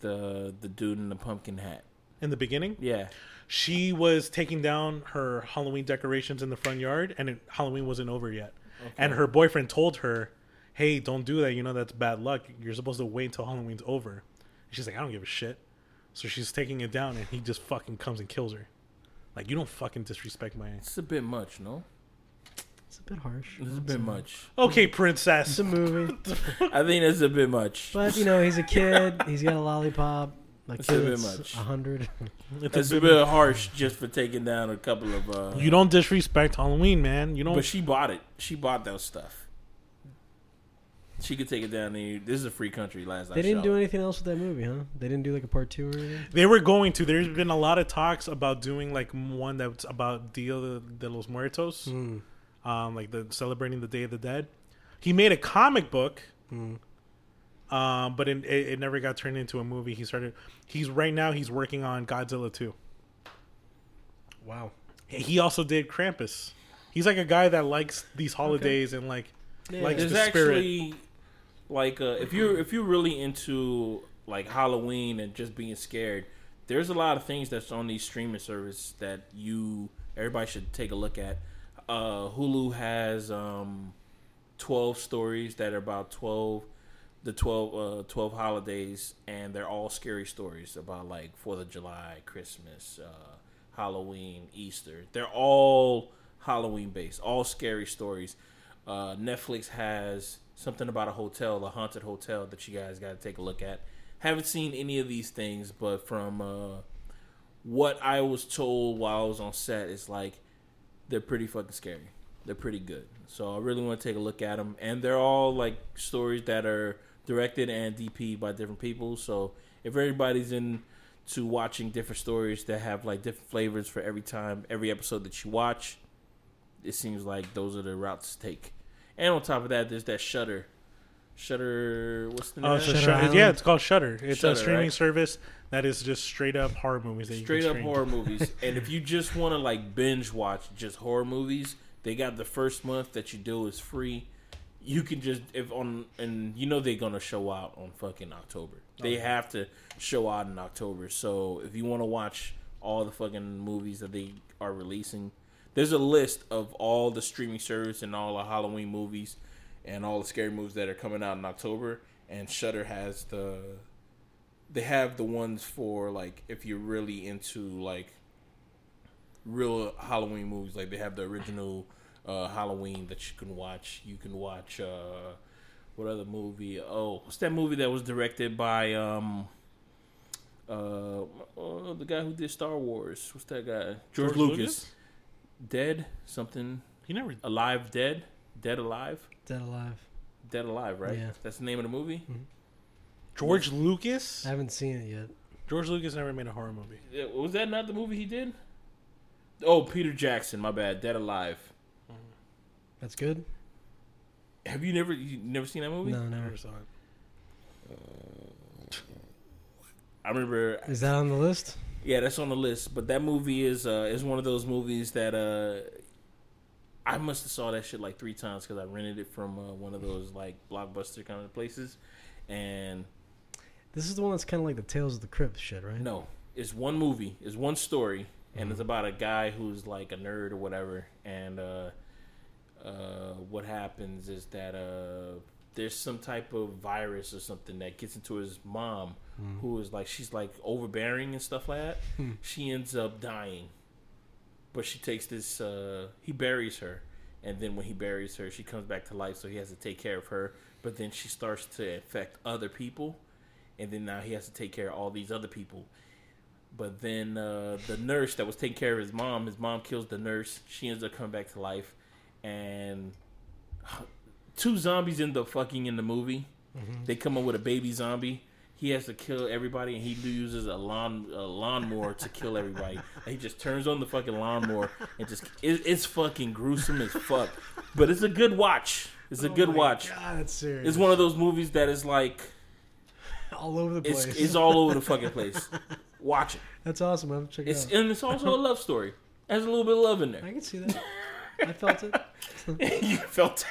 the the dude in the pumpkin hat. In the beginning, Yeah. she was taking down her Halloween decorations in the front yard, and it, Halloween wasn't over yet. And her boyfriend told her, "Hey, don't do that. You know that's bad luck. You're supposed to wait until Halloween's over." And she's like, "I don't give a shit." So she's taking it down, and he just fucking comes and kills her. Like you don't fucking disrespect my. It's a bit much, no? It's a bit harsh. It's a bit much. Okay, princess. It's a movie, I think it's a bit much. but you know he's a kid. He's got a lollipop. My It's a bit much. a hundred. It's It's a a bit- bit harsh just for taking down a couple of. uh you don't disrespect Halloween, man. You don't. But she bought it. She bought those stuff. She could take it down there. This is a free country. Last They didn't do anything else with that movie, huh? They didn't do like a part two or anything. They were going to. There's been a lot of talks about doing like one that's about Dia de, de los Muertos, Hmm. um, like the celebrating the Day of the Dead. He made a comic book, Hmm. Um, but it, it, it never got turned into a movie. He started. He's right now. He's working on Godzilla 2. Wow. He also did Krampus. He's like a guy that likes these holidays and like likes There's the spirit. actually like uh, if you're if you're really into like Halloween and just being scared, there's a lot of things that's on these streaming services that you everybody should take a look at. Uh, Hulu has um, twelve stories that are about twelve the 12, uh, 12 holidays and they're all scary stories about like Fourth of July, Christmas, uh, Halloween, Easter. They're all Halloween based, all scary stories. Uh, Netflix has something about a hotel, a haunted hotel that you guys got to take a look at. Haven't seen any of these things, but from uh, what I was told while I was on set, it's like they're pretty fucking scary. They're pretty good. So I really want to take a look at them, and they're all like stories that are directed and DP by different people. So if everybody's into watching different stories that have like different flavors for every time, every episode that you watch, it seems like those are the routes to take. And on top of that, there's that Shudder. Shudder, what's the oh, name? Oh, of so? Shudder yeah, it's called Shudder. It's Shudder, a streaming right? service that is just straight up horror movies. That straight you up stream. horror movies. and if you just want to like binge watch just horror movies, they got the first month that you do is free. You can just if on and you know they're gonna show out on fucking October. They have to show out in October. So if you want to watch all the fucking movies that they are releasing, there's a list of all the streaming service and all the Halloween movies and all the scary movies that are coming out in October. And Shudder has the they have the ones for like if you're really into like real Halloween movies. Like they have the original uh, Halloween that you can watch. You can watch uh, what other movie? Oh, what's that movie that was directed by um uh oh, the guy who did Star Wars? What's that guy? George, George Lucas. Lucas? Dead something He never. alive dead dead alive Dead Alive. dead alive right? Yeah. That's the name of the movie. George Lucas. I haven't seen it yet. George Lucas never made a horror movie. Yeah, Was that not the movie he did? Oh, Peter Jackson. My bad. Dead alive. That's good. Have you never you never seen that movie? No, I never. saw it. I remember. Is that on the list? Yeah, that's on the list. But that movie is uh is one of those movies that uh I must have saw that shit like three times because I rented it from uh, one of those like blockbuster kind of places, and This is the one that's kind of like the Tales of the Crypt shit, right? no, it's one movie, it's one story, and it's about a guy who's like a nerd or whatever, and uh, what happens is that uh, there's some type of virus or something that gets into his mom, who is like she's like overbearing and stuff like that. She ends up dying, but she takes this. Uh, he buries her, and then when he buries her, she comes back to life. So he has to take care of her. But then she starts to infect other people, and then now he has to take care of all these other people. But then uh, the nurse that was taking care of his mom, his mom kills the nurse. She ends up coming back to life, and two zombies end up fucking in the movie. Mm-hmm. They come up with a baby zombie, he has to kill everybody, and he uses a lawn a lawnmower to kill everybody. And he just turns on the fucking lawnmower and just it, it's fucking gruesome as fuck. But it's a good watch. It's a oh good Oh my watch. God, that's serious. It's one of those movies that is like all over the place. it's all over the fucking place. Watch it. that's awesome. I'm checking It's it out. and it's also a love story. Has a little bit of love in there. I can see that. I felt it. you felt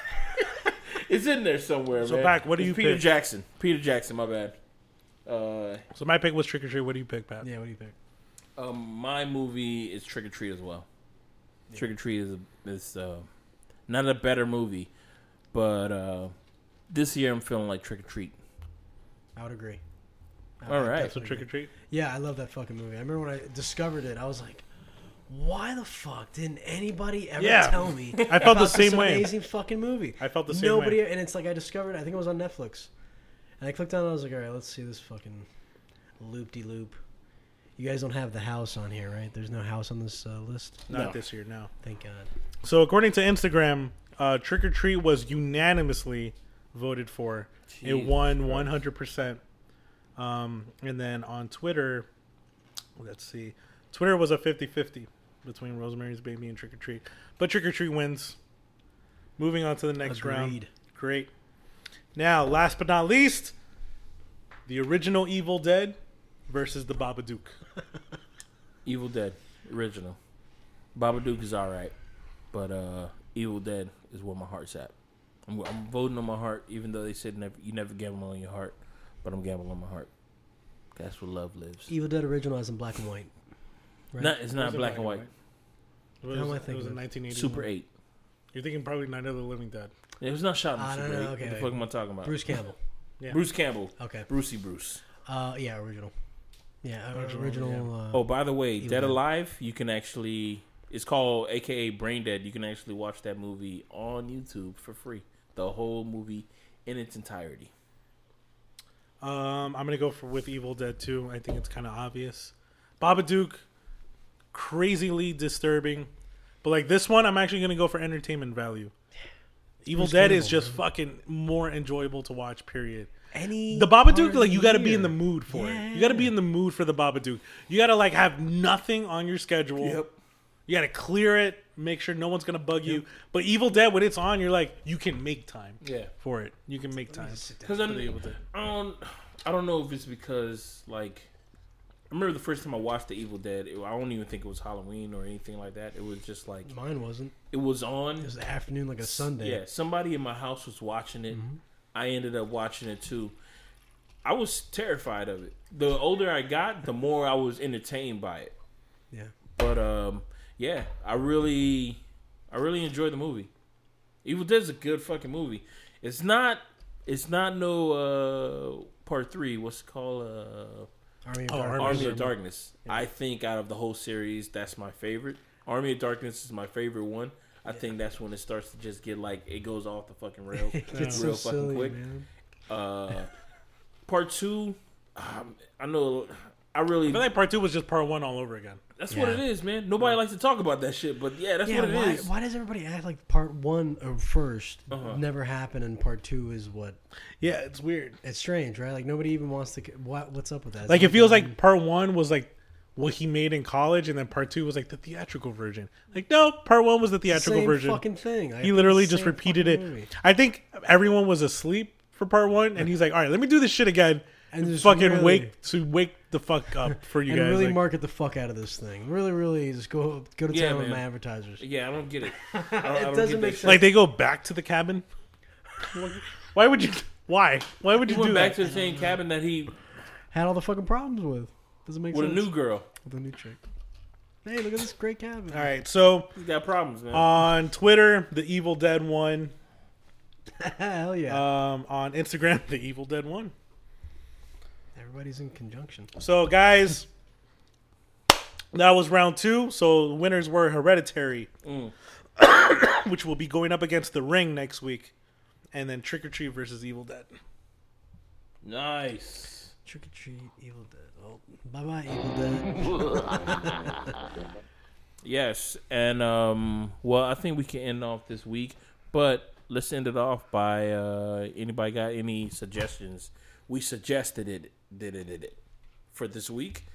it. it's in there somewhere, So man. back, what do It's you Peter pick? Jackson. Peter Jackson. My bad. Uh, So my pick was Trick or Treat. What do you pick, Pat? Yeah, what do you think? um, my movie is Trick or Treat as well. Trick or Treat is is uh, not a better movie, but uh, this year I'm feeling like Trick or Treat. I would agree. I All would right. So definitely Trick or. Treat. Yeah, I love that fucking movie. I remember when I discovered it, I was like, "Why the fuck didn't anybody ever Yeah. tell me?" I felt the about same way. Amazing fucking movie. I felt the same way. Nobody, way. and it's like I discovered. I think it was on Netflix, and I clicked on. it, I was like, "All right, let's see this fucking loop de loop." You guys don't have the house on here, right? There's no house on this uh, list. Not No. this year, no. Thank God. So according to Instagram, uh, Trick or Treat was unanimously voted for. it Jesus won Christ. 100. percent Um, and then on Twitter, let's see, Twitter was a 50-50 between Rosemary's Baby and Trick or Treat, but Trick or Treat wins. Moving on to the next round. Great. Now, last but not least, the original Evil Dead versus the Babadook. Evil Dead original. Babadook is all right, but uh, Evil Dead is where my heart's at. I'm, I'm voting on my heart, even though they said never, you never gamble on your heart, but I'm gambling on my heart. That's where love lives. Evil Dead original is in black and white. Right? Not, it's not it black and white. It was, How am I it was in of? 1981. Super Eight. You're thinking probably Night of the Living Dead. It was not shot in Ah, no, Super no, Eight. okay, what the fuck am I talking about? Bruce Campbell. Yeah. Bruce Campbell. Okay. Brucey Bruce. Uh, yeah, original. Yeah, uh, Original, original. Uh, Oh, by the way, Evil Dead Dead. Alive, you can actually. It's called AKA Brain Dead. You can actually watch that movie on YouTube for free. The whole movie in its entirety. Um, I'm gonna go for with Evil Dead 2. I think it's kind of obvious. Babadook, crazily disturbing, but like this one, I'm actually gonna go for entertainment value. Evil Dead is Campbell, just fucking more enjoyable to watch. Period. any The part Babadook, like you got to be in the mood for it. You got to be in the mood for the Babadook. You got to like have nothing on your schedule. Yep. You got to clear it. Make sure no one's gonna bug you. But Evil Dead, when it's on, you're like you can make time Yeah. for it. You can make time. Because for the Evil I, I don't, I don't know if it's because like, I remember the first time I watched The Evil Dead. It, I don't even think it was Halloween or anything like that. It was just like Mine wasn't. it was on. It was the afternoon, like a Sunday. Yeah, somebody in my house was watching it. Mm-hmm. I ended up watching it too. I was terrified of it. The older I got, the more I was entertained by it. Yeah. But um, yeah, I really, I really enjoyed the movie. Evil Dead's a good fucking movie. It's not, it's not no uh part three. What's it called? Uh, Army of Oh, Darkness. Army Army of of Darkness. I think out of the whole series, that's my favorite. Army of Darkness is my favorite one. I think that's when it starts to just get like it goes off the fucking rails It gets real so fucking silly, quick. man. Uh, part two, um, I know. I really I feel like part two was just part one all over again. That's what it is, man. Nobody likes to talk about that shit, but yeah, that's Yeah, what it why, is. why does everybody act like part one or 1st Uh-huh. never happened and part two is what? Yeah, it's weird. It's strange, right? Like nobody even wants to. What, what's up with that? Like it feels like part one was like what he made in college, and then part two was like the theatrical version. Like no, part one was the the theatrical same version. fucking thing. Like, he literally just repeated it. movie. I think everyone was asleep for part one, and he's like, "All right, let me do this shit again." And And fucking really- wake to wake the fuck up for you and guys. really like- market the fuck out of this thing. Really, really just go go to Yeah, town with my advertisers. Yeah, I don't get it. I don't, I It don't doesn't get make that sense. like they go back to the cabin. Why would you? Why? Why would He you went do back that? to the same cabin that he Had all the fucking problems with. Doesn't make sense. with a new girl. with a new chick. Hey, look at this great cabin. All right, so He's got problems, man. on Twitter, the Evil Dead one. Hell yeah. Um, on Instagram, the Evil Dead one. Everybody's in conjunction. So, guys, that was round two. So, the winners were Hereditary, Mm. which will be going up against The Ring next week, and then Trick or Treat versus Evil Dead. nice. Trick or treat, Evil Dead. Oh, bye bye, Evil Dead. Yes, and um, well, I think we can end off this week, but let's end it off by uh, anybody got any suggestions? We suggested it did it, did it for this week.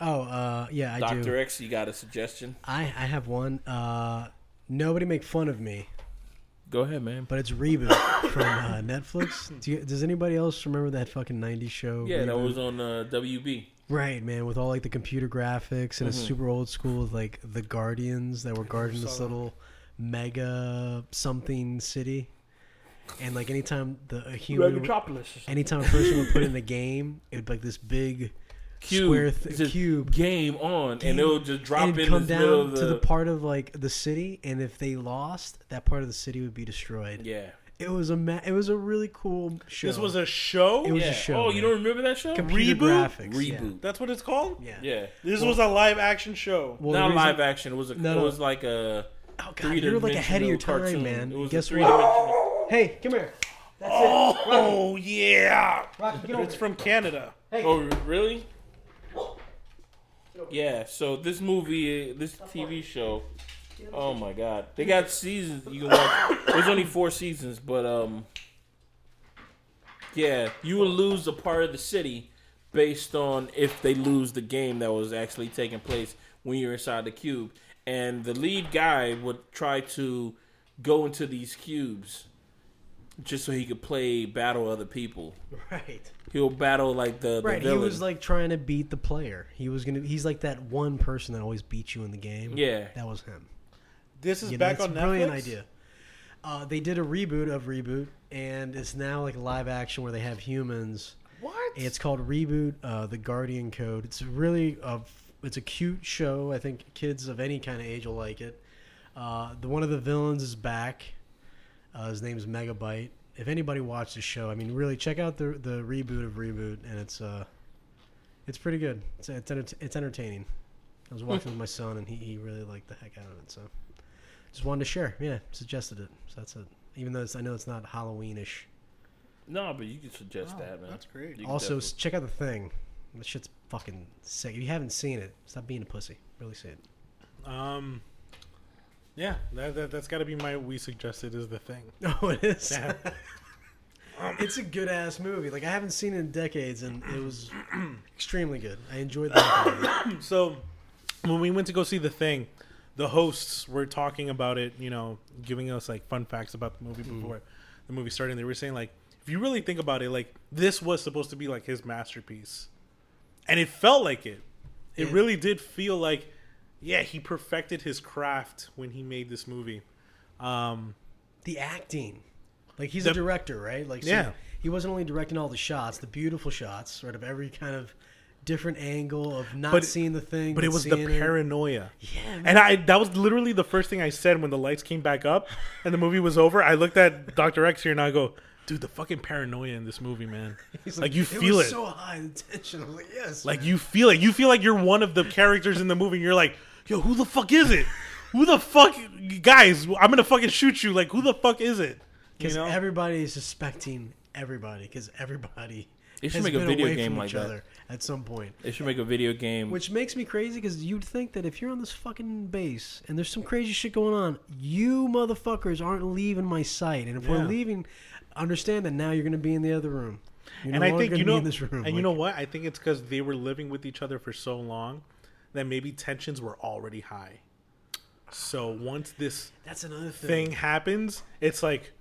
Oh, uh, yeah, I do. Doctor X, you got a suggestion? I I have one. Uh, nobody make fun of me, Go ahead, man. but it's reboot from uh, Netflix. Do you, does anybody else remember that fucking '90s show? Yeah, that was on uh, WB. right, man, with all like the computer graphics and it's Mhm. super old school with like the Guardians that were guarding this little mega something city, and like anytime the a human, anytime a person would put in the game, it would be like this big Cube, square th- cube game on, and it'll just drop and in it'd come the middle down of to the the. part of like the city, and if they lost, that part of the city would be destroyed. yeah, It was a ma- it was a really cool show. This was a show. It was a show, Oh, you don't remember that show? computer Reboot? graphics. Reboot. That's what it's called. Yeah. Yeah, This Well- was a live action show. Well, not reason- live action. It was a. No, it was like a. Oh god, you're like ahead of your time, cartoon. man. It was Guess a what? Three-dimensional- Hey, come here. That's Oh yeah, Rocky, get over it's here. from Canada. Oh, really? Yeah. So this movie, this TV show. Oh my God! They got seasons you can watch. There's only four seasons, but um, yeah, you will lose a part of the city based on if they lose the game that was actually taking place when you're inside the cube. And the lead guy would try to go into these cubes just so he could play battle other people. Right. He'll battle like the, the Right. He was like trying to beat the player. He was gonna. He's like that one person that always beats you in the game. Yeah. That was him. This is You back it's on a Netflix. brilliant idea. Uh, they did a reboot of Reboot, and it's now like a live action where they have humans. What? It's called Reboot: uh, The Guardian Code. It's really a, it's a cute show. I think kids of any kind of age will like it. Uh, the one of the villains is back. Uh, his name's Megabyte. If anybody watched the show, I mean, really check out the the reboot of Reboot, and it's uh, it's pretty good. It's it's, enter- it's entertaining. I was watching with my son, and he, he really liked the heck out of it. So just wanted to share. Yeah, suggested it. So that's it. Even though it's, I know it's not Halloweenish. No, but you can suggest that, man. that's great. You can Also, definitely- check out the thing. The shit's fucking sick. If you haven't seen it, stop being a pussy. Really see it. Um, yeah, that, that that's got to be my. We suggested is the thing. Oh, it is. Yeah. it's a good ass movie. Like I haven't seen it in decades, and it was extremely good. I enjoyed the heck out of it. So when we went to go see the thing, the hosts were talking about it. You know, giving us like fun facts about the movie mm. before the movie started. And they were saying like, if you really think about it, like this was supposed to be like his masterpiece, and it felt like it. It Yeah. really did feel like, yeah, he perfected his craft when he made this movie. Um, The acting, like he's The- a director, right? Like so Yeah. he wasn't only directing all the shots, the beautiful shots, sort of every kind of different angle of not But- seeing the thing, but it was the seeing it. paranoia. Yeah, man. And I that was literally the first thing I said when the lights came back up and the movie was over. I looked at Dr. X here and I go, dude, the fucking paranoia in this movie, man. He's like, you feel was it. so high the tension. I was like, yes, like man. you feel it. You feel like you're one of the characters in the movie and you're like, yo, who the fuck is it? Who the fuck guys, I'm gonna fucking shoot you. Like who the fuck is it? You because know? everybody is suspecting everybody because everybody They should has make a video away game from like each that. other at some point. They should make a video game. Which makes me crazy because you'd think that if you're on this fucking base and there's some crazy shit going on, you motherfuckers aren't leaving my sight. And if we're leaving, understand that now you're going to be in the other room. You're and no I think you know, in this room. and you know what? I think it's because they were living with each other for so long that maybe tensions were already high. So once this that's another thing. thing happens, it's like,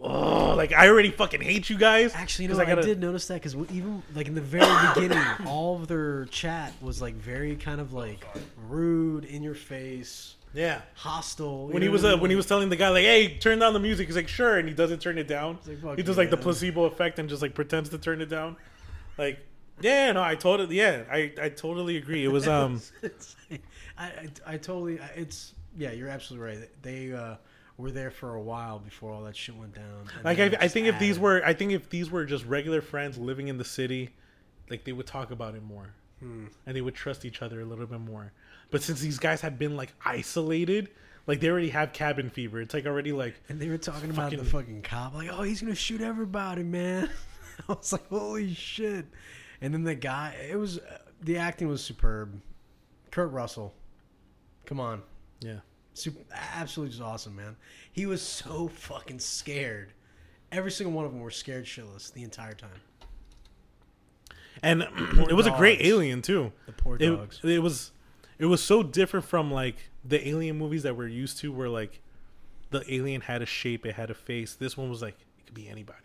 oh, like I already fucking hate you guys. Actually, you know, 'cause? I, gotta- did notice that because even like in the very beginning, all of their chat was like very kind of like rude, in your face, Yeah. hostile. When he was uh, when he was telling the guy like, "Hey, turn down the music," he's like, "Sure," and he doesn't turn it down. like, he does you, like the placebo effect and just like pretends to turn it down. Like, yeah, no, I totally, yeah, I, I totally agree. It was um, It's- I, I, I totally. It's yeah, you're absolutely right. They uh, were there for a while before all that shit went down. like I, I think if these were, I think if these were just regular friends living in the city, like they would talk about it more, Hmm. and they would trust each other a little bit more. But since these guys have been like isolated, like they already have cabin fever. It's like already like and they were talking about the fucking- fucking cop, like, oh, he's gonna shoot everybody, man. I was like, holy shit! And then the guy, it was the acting was superb. Kurt Russell, come on, yeah. Super, absolutely just awesome, man. He was so fucking scared. Every single one of them were scared shitless the entire time. and it was a great dogs. alien too. The poor It, dogs. it was it was so different from like the alien movies that we're used to, where like the alien had a shape, it had a face. This one was like it could be anybody.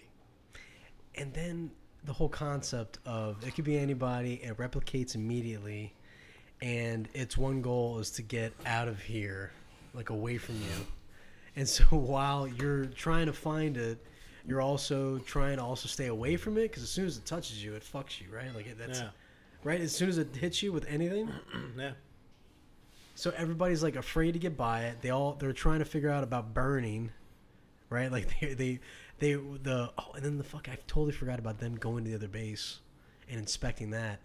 and then the whole concept of it could be anybody it replicates immediately and its one goal is to get out of here like away from you and so while you're trying to find it you're also trying to also stay away from it because as soon as it touches you it fucks you right like it, that's Yeah, right as soon as it hits you with anything yeah. so everybody's like afraid to get by it. They all they're trying to figure out about burning, right? Like they they they the oh, and then the fuck I totally forgot about them going to the other base and inspecting that.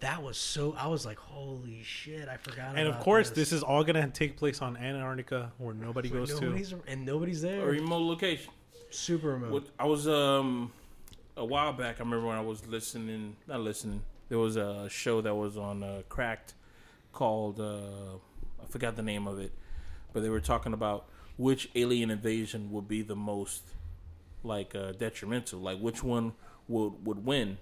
That was so I was like, holy shit, I forgot. And of course, this is all gonna take place on Antarctica, where nobody Where goes to. and nobody's there. A remote location. Super remote. What I was um a while back. I remember when I was listening, not listening. There was a show that was on uh, Cracked called uh, I forgot the name of it, but they were talking about which alien invasion would be the most like uh, detrimental, like which one would would win.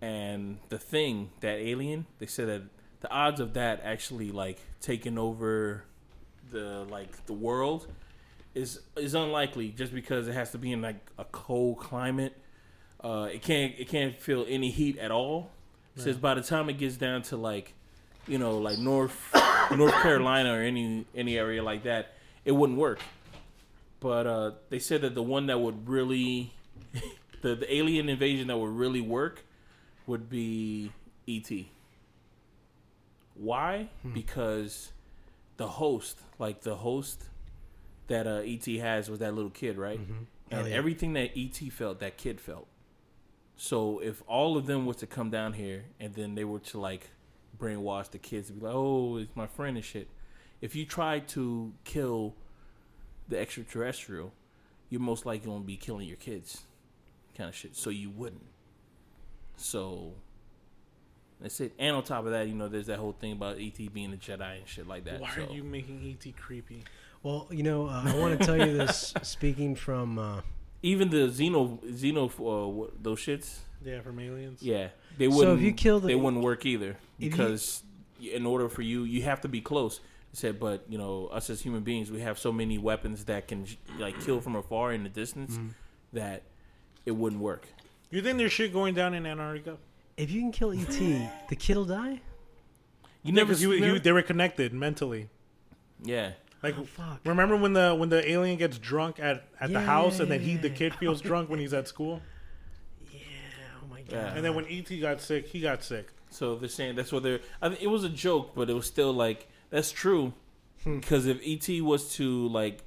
And the thing that alien, they said that the odds of that actually like taking over the like the world is is unlikely just because it has to be in like a cold climate. Uh, it can't it can't feel any heat at all. It Says by the time it gets down to like, you know, like North North Carolina or any any area like that, it wouldn't work. But uh, they said that the one that would really, the the alien invasion that would really work, would be ET. Why? Because the host, like the host that uh, ET has, was that little kid, right? And Elliott. everything that ET felt, that kid felt. So if all of them was to come down here and then they were to like brainwash the kids to be like, "Oh, it's my friend and shit," if you try to kill the extraterrestrial, you're most likely gonna be killing your kids, kind of shit. So you wouldn't. So that's it. And on top of that, you know, there's that whole thing about ET being a Jedi and shit like that. Why so. are you making ET creepy? well, you know, uh, I want to tell you this. speaking from uh, Even the Xeno, Xeno, uh, those shits. Yeah, from aliens. Yeah, they wouldn't. So if you kill the- they wouldn't work either If you- because in order for you, you have to be close. They said, but you know, us as human beings, we have so many weapons that can like kill from afar in the distance Mm-hmm. that it wouldn't work. You think there's shit going down in Antarctica? if you can kill ET, the kid will die. You never, you, you, they were connected mentally. yeah. Like, Oh, fuck. remember when the when the alien gets drunk at, at the house, yeah, and then he the kid feels drunk when he's at school, Yeah. Oh my god. Yeah. and then when ET got sick, he got sick. So they're saying that's what they're. I think it was a joke, but it was still like that's true. Hmm. Because if ET was to like,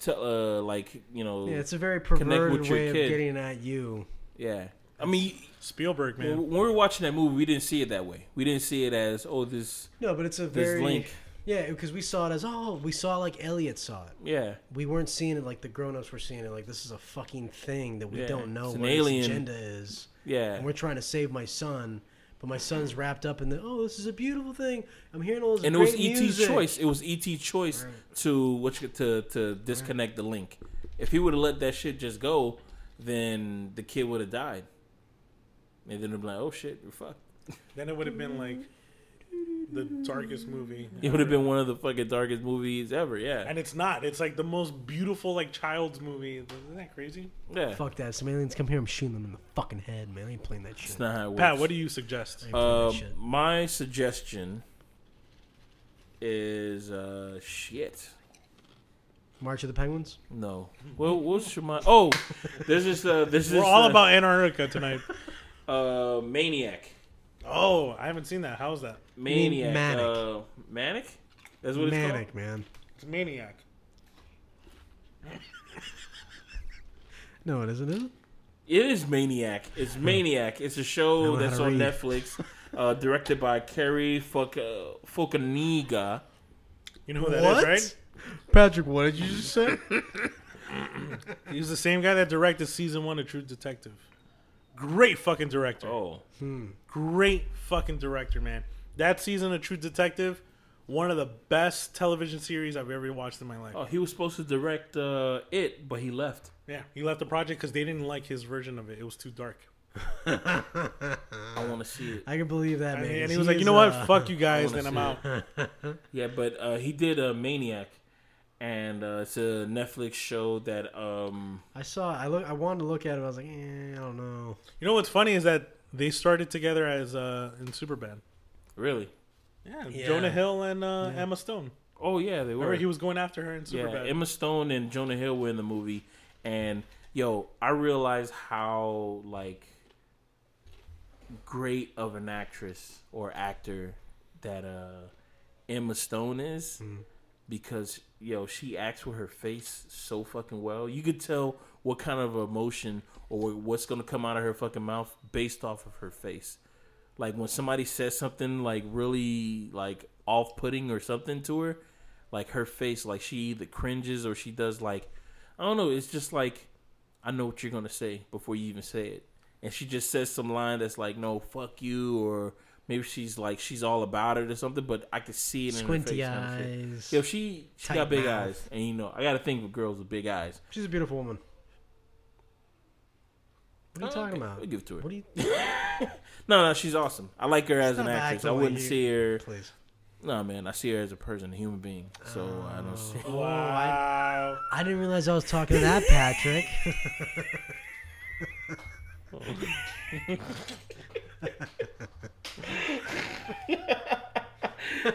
to, uh, like you know, Yeah, it's a very perverted with your way of getting at you. yeah. I mean, Spielberg, man. when we were watching that movie, we didn't see it that way. We didn't see it as oh this No, but it's a this very link. yeah because we saw it as oh we saw like Elliott saw it. Yeah, We weren't seeing it like the grown-ups were seeing it. Like this is a fucking thing that we Yeah, don't know it's an what alien. its agenda is, yeah. and we're trying to save my son. But my son's wrapped up in the oh this is a beautiful thing. I'm hearing all this and it was great ET's music. choice. It was ET's choice Right. to what you- to to disconnect the link. If he would have let that shit just go, then the kid would have died. And then it'd be like, oh shit, we're fucked. Then it would have been like the darkest movie. It would have been one of the fucking darkest movies ever. Yeah, And it's not. It's like the most beautiful like child's movie. Isn't that crazy? yeah. Fuck that! Some aliens come here. I'm shooting them in the fucking head, man. I ain't playing that shit. It's not how it works. Pat, what do you suggest? I ain't playing Uh, my suggestion is uh shit. March of the Penguins. No. Well, what's your mind? Oh, there's this. Uh, there's this. We're all uh, about Antarctica tonight. uh maniac. Oh, I haven't seen that. How's that? Maniac. Manic. Uh, manic. That's what it's Manic, man. It's Maniac. No, it isn't. Is it? It is Maniac. It's Maniac. It's a show that's on read. Netflix, uh, directed by Cary Fuck Fukunaga. You know who that is, right? Patrick, what did you just say? He's the same guy that directed season one of True Detective. Great fucking director. Oh, Great fucking director, man. That season of True Detective, one of the best television series I've ever watched in my life. oh, he was supposed to direct uh, it, but he left. Yeah, he left the project because they didn't like his version of it. It was too dark. I want to see it. I can believe that, I man. mean, and 'cause he was like, is, you know what? uh, Fuck you guys, wanna then I'm out. Yeah, but uh, he did a Maniac, and uh, it's a Netflix show that um I saw. I look. I wanted to look at it. I was like, eh, I don't know. You know what's funny is that they started together as uh, in Superbad. Really. Yeah, Yeah. Jonah Hill and uh, Yeah. Emma Stone. Oh yeah, they were. Remember, he was going after her in yeah, Superbad. Emma Stone and Jonah Hill were in the movie, and yo, I realized how like great of an actress or actor that uh Emma Stone is because yo, she acts with her face so fucking well. You could tell what kind of emotion or what's gonna come out of her fucking mouth based off of her face. Like when somebody says something like really like off putting or something to her, like her face, like she either cringes or she does like I don't know, it's just like I know what you're gonna say before you even say it. And she just says some line that's like, No, fuck you or maybe she's like she's all about it or something, but I could see it in Squinty her face. of eyes. Yo, she she got big mouth. eyes, and you know I got to think of girls with big eyes. She's a beautiful woman. What are you Oh, talking okay, about? We'll give it to her. What do you? No, no, she's awesome. I like her as an actress. I wouldn't you- see her. Please. No, man, I see her as a person, a human being. So I don't see. Oh, I, wow. I didn't realize I was talking to that Patrick.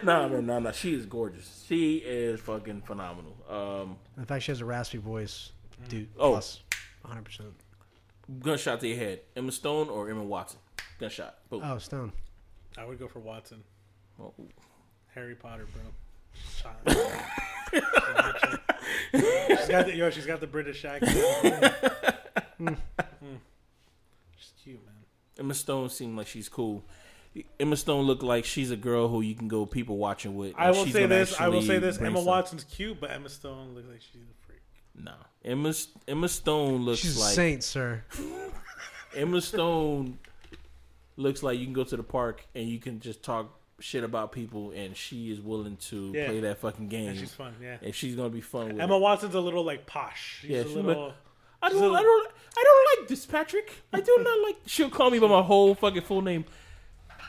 no, no, no, no. She is gorgeous. She is fucking phenomenal. Um, In fact, she has a raspy voice, dude. Oh. Plus, 100. percent gunshot to your head. Emma Stone or Emma Watson. Gunshot. Boom. Oh, Stone. I would go for Watson. Oh. Harry Potter, bro. Child. she's got the, yo, she's got the British accent. Mm. She's cute, man. Emma Stone seemed like she's cool. Emma Stone looked like she's a girl who you can go people watching with. I will say this. I will say this. Emma some- Watson's cute, but Emma Stone looks like she's a freak. No, Emma Emma Stone looks She's a like saint, sir. Emma Stone looks like you can go to the park and you can just talk shit about people, and she is willing to Yeah. play that fucking game. And she's fun, yeah. and she's gonna be fun with Emma it. Watson's a little like posh. She's Yeah, a she's little. like- I don't, I don't, I don't like this, Patrick. I do not like. She'll call me by my whole fucking full name.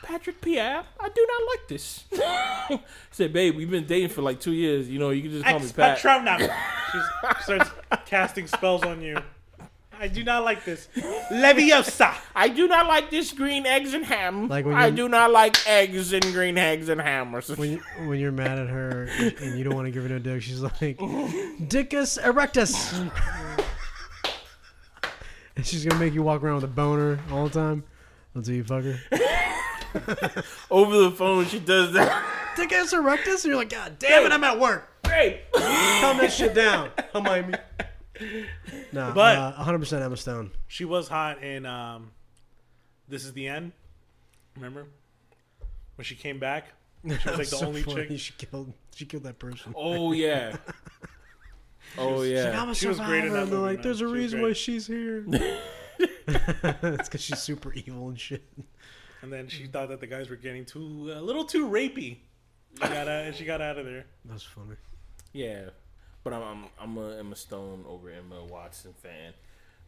Patrick Pierre, I do not like this. I said, babe, we've been dating for like two years. You know, you can just call me Ex Pat. Patronum. She starts casting spells on you. I do not like this. Leviosa. I do not like this green eggs and ham. Like when I you- do not like eggs and green eggs and ham or something. When you, when you're mad at her and you don't want to give her no dick, she's like, "Dickus erectus," and she's gonna make you walk around with a boner all the time until you fuck her. Over the phone, she does that. Dickus erectus, and you're like, "God damn it, I'm at work. Babe. Calm that shit down." Hermione. No, But- uh, 100% Emma Stone. She was hot in um, This Is the End. Remember when she came back? She was like the So only funny. chick. She killed. She killed that person. Oh yeah. Oh yeah. She was great in that movie, like, man. "There's a She reason why she's here." it's because she's super evil and shit. And then she thought that the guys were getting too a little too rapey. She got out, she got out of there. That's funny. Yeah, but I'm I'm, I'm a Emma Stone over Emma Watson fan.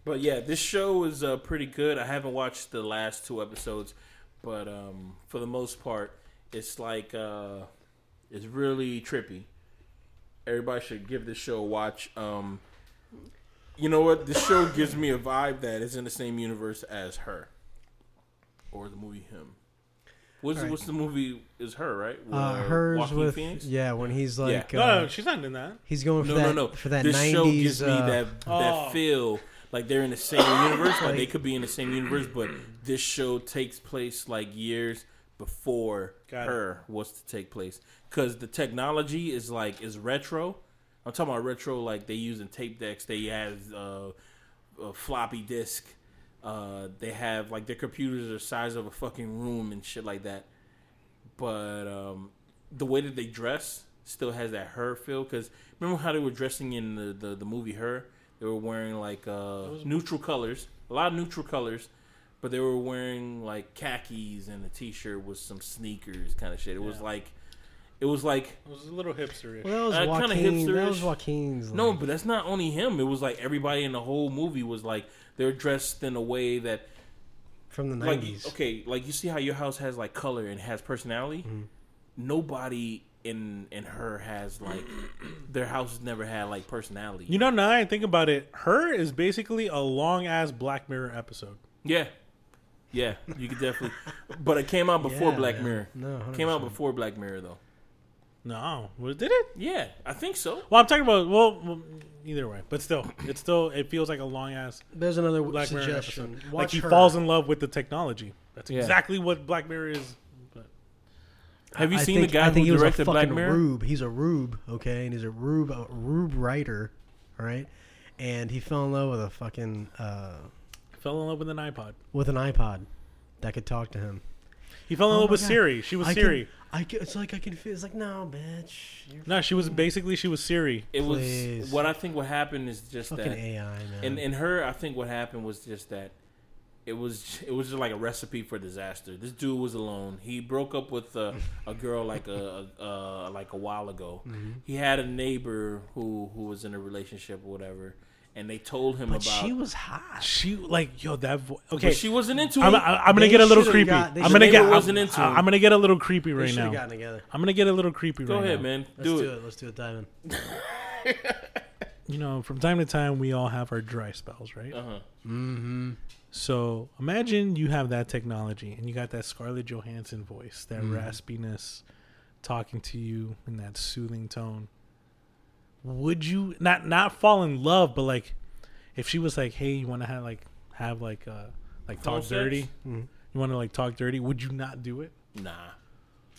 But yeah, this show is uh, pretty good. I haven't watched the last two episodes, but um, for the most part, it's like uh, it's really trippy. Everybody should give this show a watch. Um, you know what? This show gives me a vibe that is in the same universe as her, or the movie Him. What's Alright. what's the movie? Is her right? Uh, hers Joaquin with Phoenix? yeah, when he's like, No, uh, no, she's not in that. he's going for No, that no, no. for that this 90s. show gives me uh, that Oh. that feel like they're in the same universe. Like they could be in the same universe, but this show takes place like years before Got it. her was to take place. Because the technology is like is retro. I'm talking about retro, like they using tape decks. They have uh, a floppy disk. Uh, they have like their computers are the size of a fucking room and shit like that. But um, the way that they dress still has that her feel. Because remember how they were dressing in the, the, the movie Her? They were wearing like uh, neutral colors, a lot of neutral colors, but they were wearing like khakis and a t-shirt with some sneakers, kind of shit. It was like, it was like It was a little hipsterish. well, that uh, was kinda Joaquin. That was hipsterish. Joaquin's. no, but that's not only him. It was like everybody in the whole movie was like they're dressed in a way that from the like nineties. okay, like you see how your house has like color and has personality. Mm-hmm. Nobody in in her has like their house has never had like personality. You know, now I think about it, her is basically a long ass Black Mirror episode. Yeah, yeah, you could definitely. but it came out before Yeah, Black man. Mirror. No, came out before Black Mirror though. No, well, did it? Yeah, I think so. Well, I'm talking about well, well, either way, but still, it's still it feels like a long ass There's another Black Mirror suggestion. episode. Watch like he her. falls in love with the technology. That's Yeah. exactly what Black Mirror is. But Have you I seen think, the guy I think who he was a directed Black fucking Mirror? Rube. He's a Rube, okay, and he's a Rube, a Rube writer, all right. And he fell in love with a fucking uh, fell in love with an iPod. with an iPod that could talk to him. He fell in Oh love my with God. Siri. She was I Siri. Can, I can, it's like I can feel. It's like no, bitch. You're No, she was basically she was Siri. It was what I think. What happened is just fucking that AI, man. in in her. I think what happened was just that it was it was just like a recipe for disaster. This dude was alone. He broke up with a, a girl like a, a, a like a while ago. Mm-hmm. He had a neighbor who who was in a relationship or whatever, and they told him but about. she was hot. She like yo that vo- okay. but she wasn't into I'm, it. I'm gonna They get a little should've creepy. got- they I'm should've- gonna get. Neighbor wasn't I'm, into I'm gonna get a little creepy They right should now. have gotten together. I'm gonna get a little creepy. Go right ahead, now. man. Let's Do do, it. it. Let's do it, Diamond. You know, from time to time we all have our dry spells, right? Uh huh. Mm-hmm. So imagine you have that technology and you got that Scarlett Johansson voice, that Mm. raspiness, talking to you in that soothing tone. Would you not not fall in love, but like if she was like, "Hey, you want to have like have like uh like Phone talk sex? dirty? Mhm. You want to like talk dirty? Would you not do it?" Nah,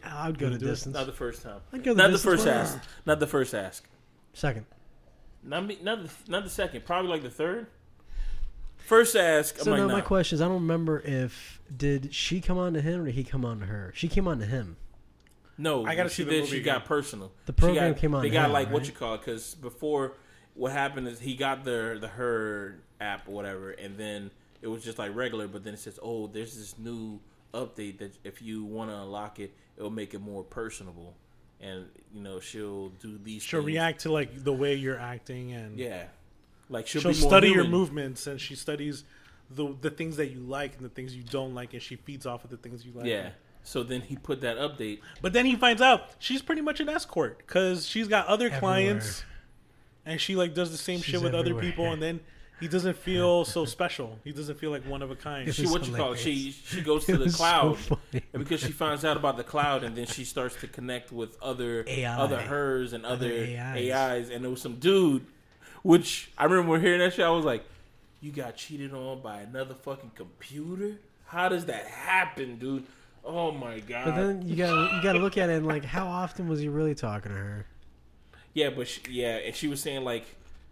I would go the do it? distance. not the first time. I'd go Not the first with ask. Not the first ask. Second. Not me. Not the not the second. Probably like the third. First ask. So I'm now like, my question is, I don't remember if did she come on to him or did he come on to her? She came on to him. No, I gotta she see the did. movie She got personal. The program got- came on They got him, like what right? you call it because before what happened is he got the the her app or whatever, and then it was just like regular. But then it says, oh, there's this new update that if you want to unlock it, it'll make it more personable, and you know she'll do these. She'll things. react to like the way you're acting and Yeah, like she'll, she'll be more study your movements and she studies the the things that you like and the things you don't like and she feeds off of the things you like. Yeah. So then he put that update. But then he finds out she's pretty much an escort because she's got other Everywhere. clients, and she like does the same She's shit with other people, and then he doesn't feel so special. He doesn't feel like one of a kind. She was what you call it? She she goes to the was so cloud, and because she finds out about the cloud, and then she starts to connect with other AI. other hers and other, Other AIs. AIs. and there was some dude, which I remember hearing that shit. I was like, "You got cheated on by another fucking computer? How does that happen, dude? Oh my god!" But then you gotta you gotta look at it and like how often was he really talking to her? yeah, but she, yeah, and she was saying like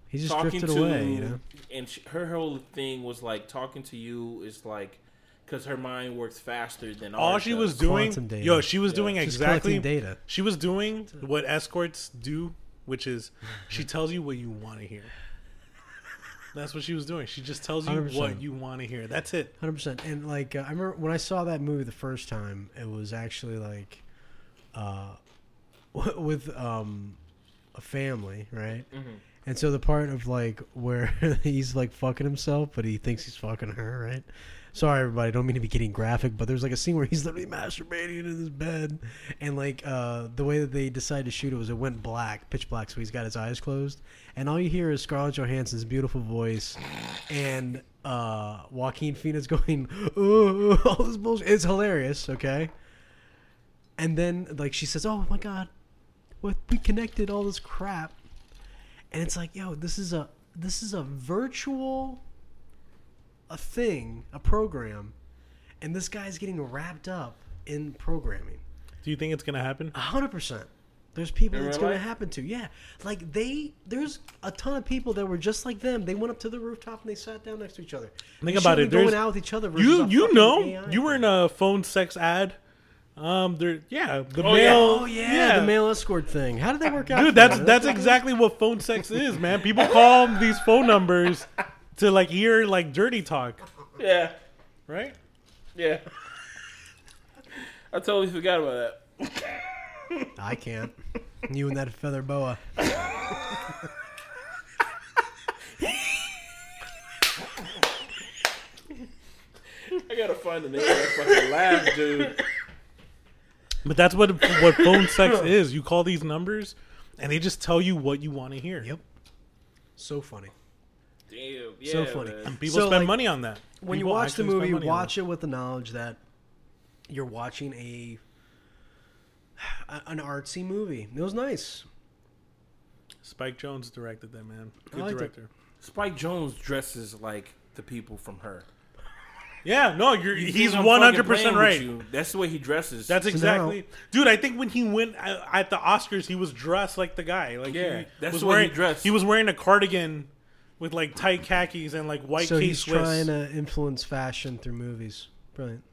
He just talking drifted to away, you know. and she, her whole thing was like talking to you is like because her mind works faster than All she does. was doing, Quantum data. yo, she was Yeah. doing Just exactly. data. She was doing what escorts do, which is she tells you what you want to hear. That's what she was doing. She just tells you 100%. what you want to hear. That's it. Hundred percent. And like uh, I remember when I saw that movie the first time, it was actually like, uh, with um, a family, right? Mm-hmm. And so the part of like where he's like fucking himself, but he thinks he's fucking her, right? Sorry, everybody. Don't mean to be getting graphic, but there's like a scene where he's literally masturbating in his bed, and like uh, the way that they decided to shoot it was it went black, pitch black, so he's got his eyes closed, and all you hear is Scarlett Johansson's beautiful voice, and uh, Joaquin Phoenix going, "Oh, all this bullshit." It's hilarious, okay. And then like she says, "Oh my god, what we connected all this crap," and it's like, yo, this is a this is a virtual a thing, a program, and this guy's getting wrapped up in programming. Do you think it's gonna happen? A hundred percent. There's people In that's real going to life? happen to. Yeah, like they. There's a ton of people that were just like them. They went up to the rooftop and they sat down next to each other. Think They about shouldn't it, Going there's- out with each other. versus You a you fucking know AI you were in a phone sex ad. Um, there yeah the Oh, yeah. male Oh yeah, the male escort thing. How did that work out? Dude, for that's that's exactly what phone sex is, man. People call these phone numbers to like hear like dirty talk, Yeah, right? yeah. I totally forgot about that. I can't. You and that feather boa. I gotta find the name of that fucking laugh, dude. But that's what what phone sex is. You call these numbers, and they just tell you what you want to hear. Yep. So funny. Damn, yeah, So funny. man. And people So, spend like, money on that. When you watch the movie, watch it with the knowledge that you're watching a a- an artsy movie. It was nice. Spike Jonze directed that man. Good liked it. director. Spike Jonze dresses like the people from her. Yeah, no, you're, You he's think I'm one fucking hundred percent right. you. That's the way he dresses. That's So exactly, dude. I think when he went uh, at the Oscars, he was dressed like the guy. Like, Yeah, he that's was the way he dressed. He was wearing a cardigan with like tight khakis and like white so K he's Swiss. trying to influence fashion through movies. Brilliant.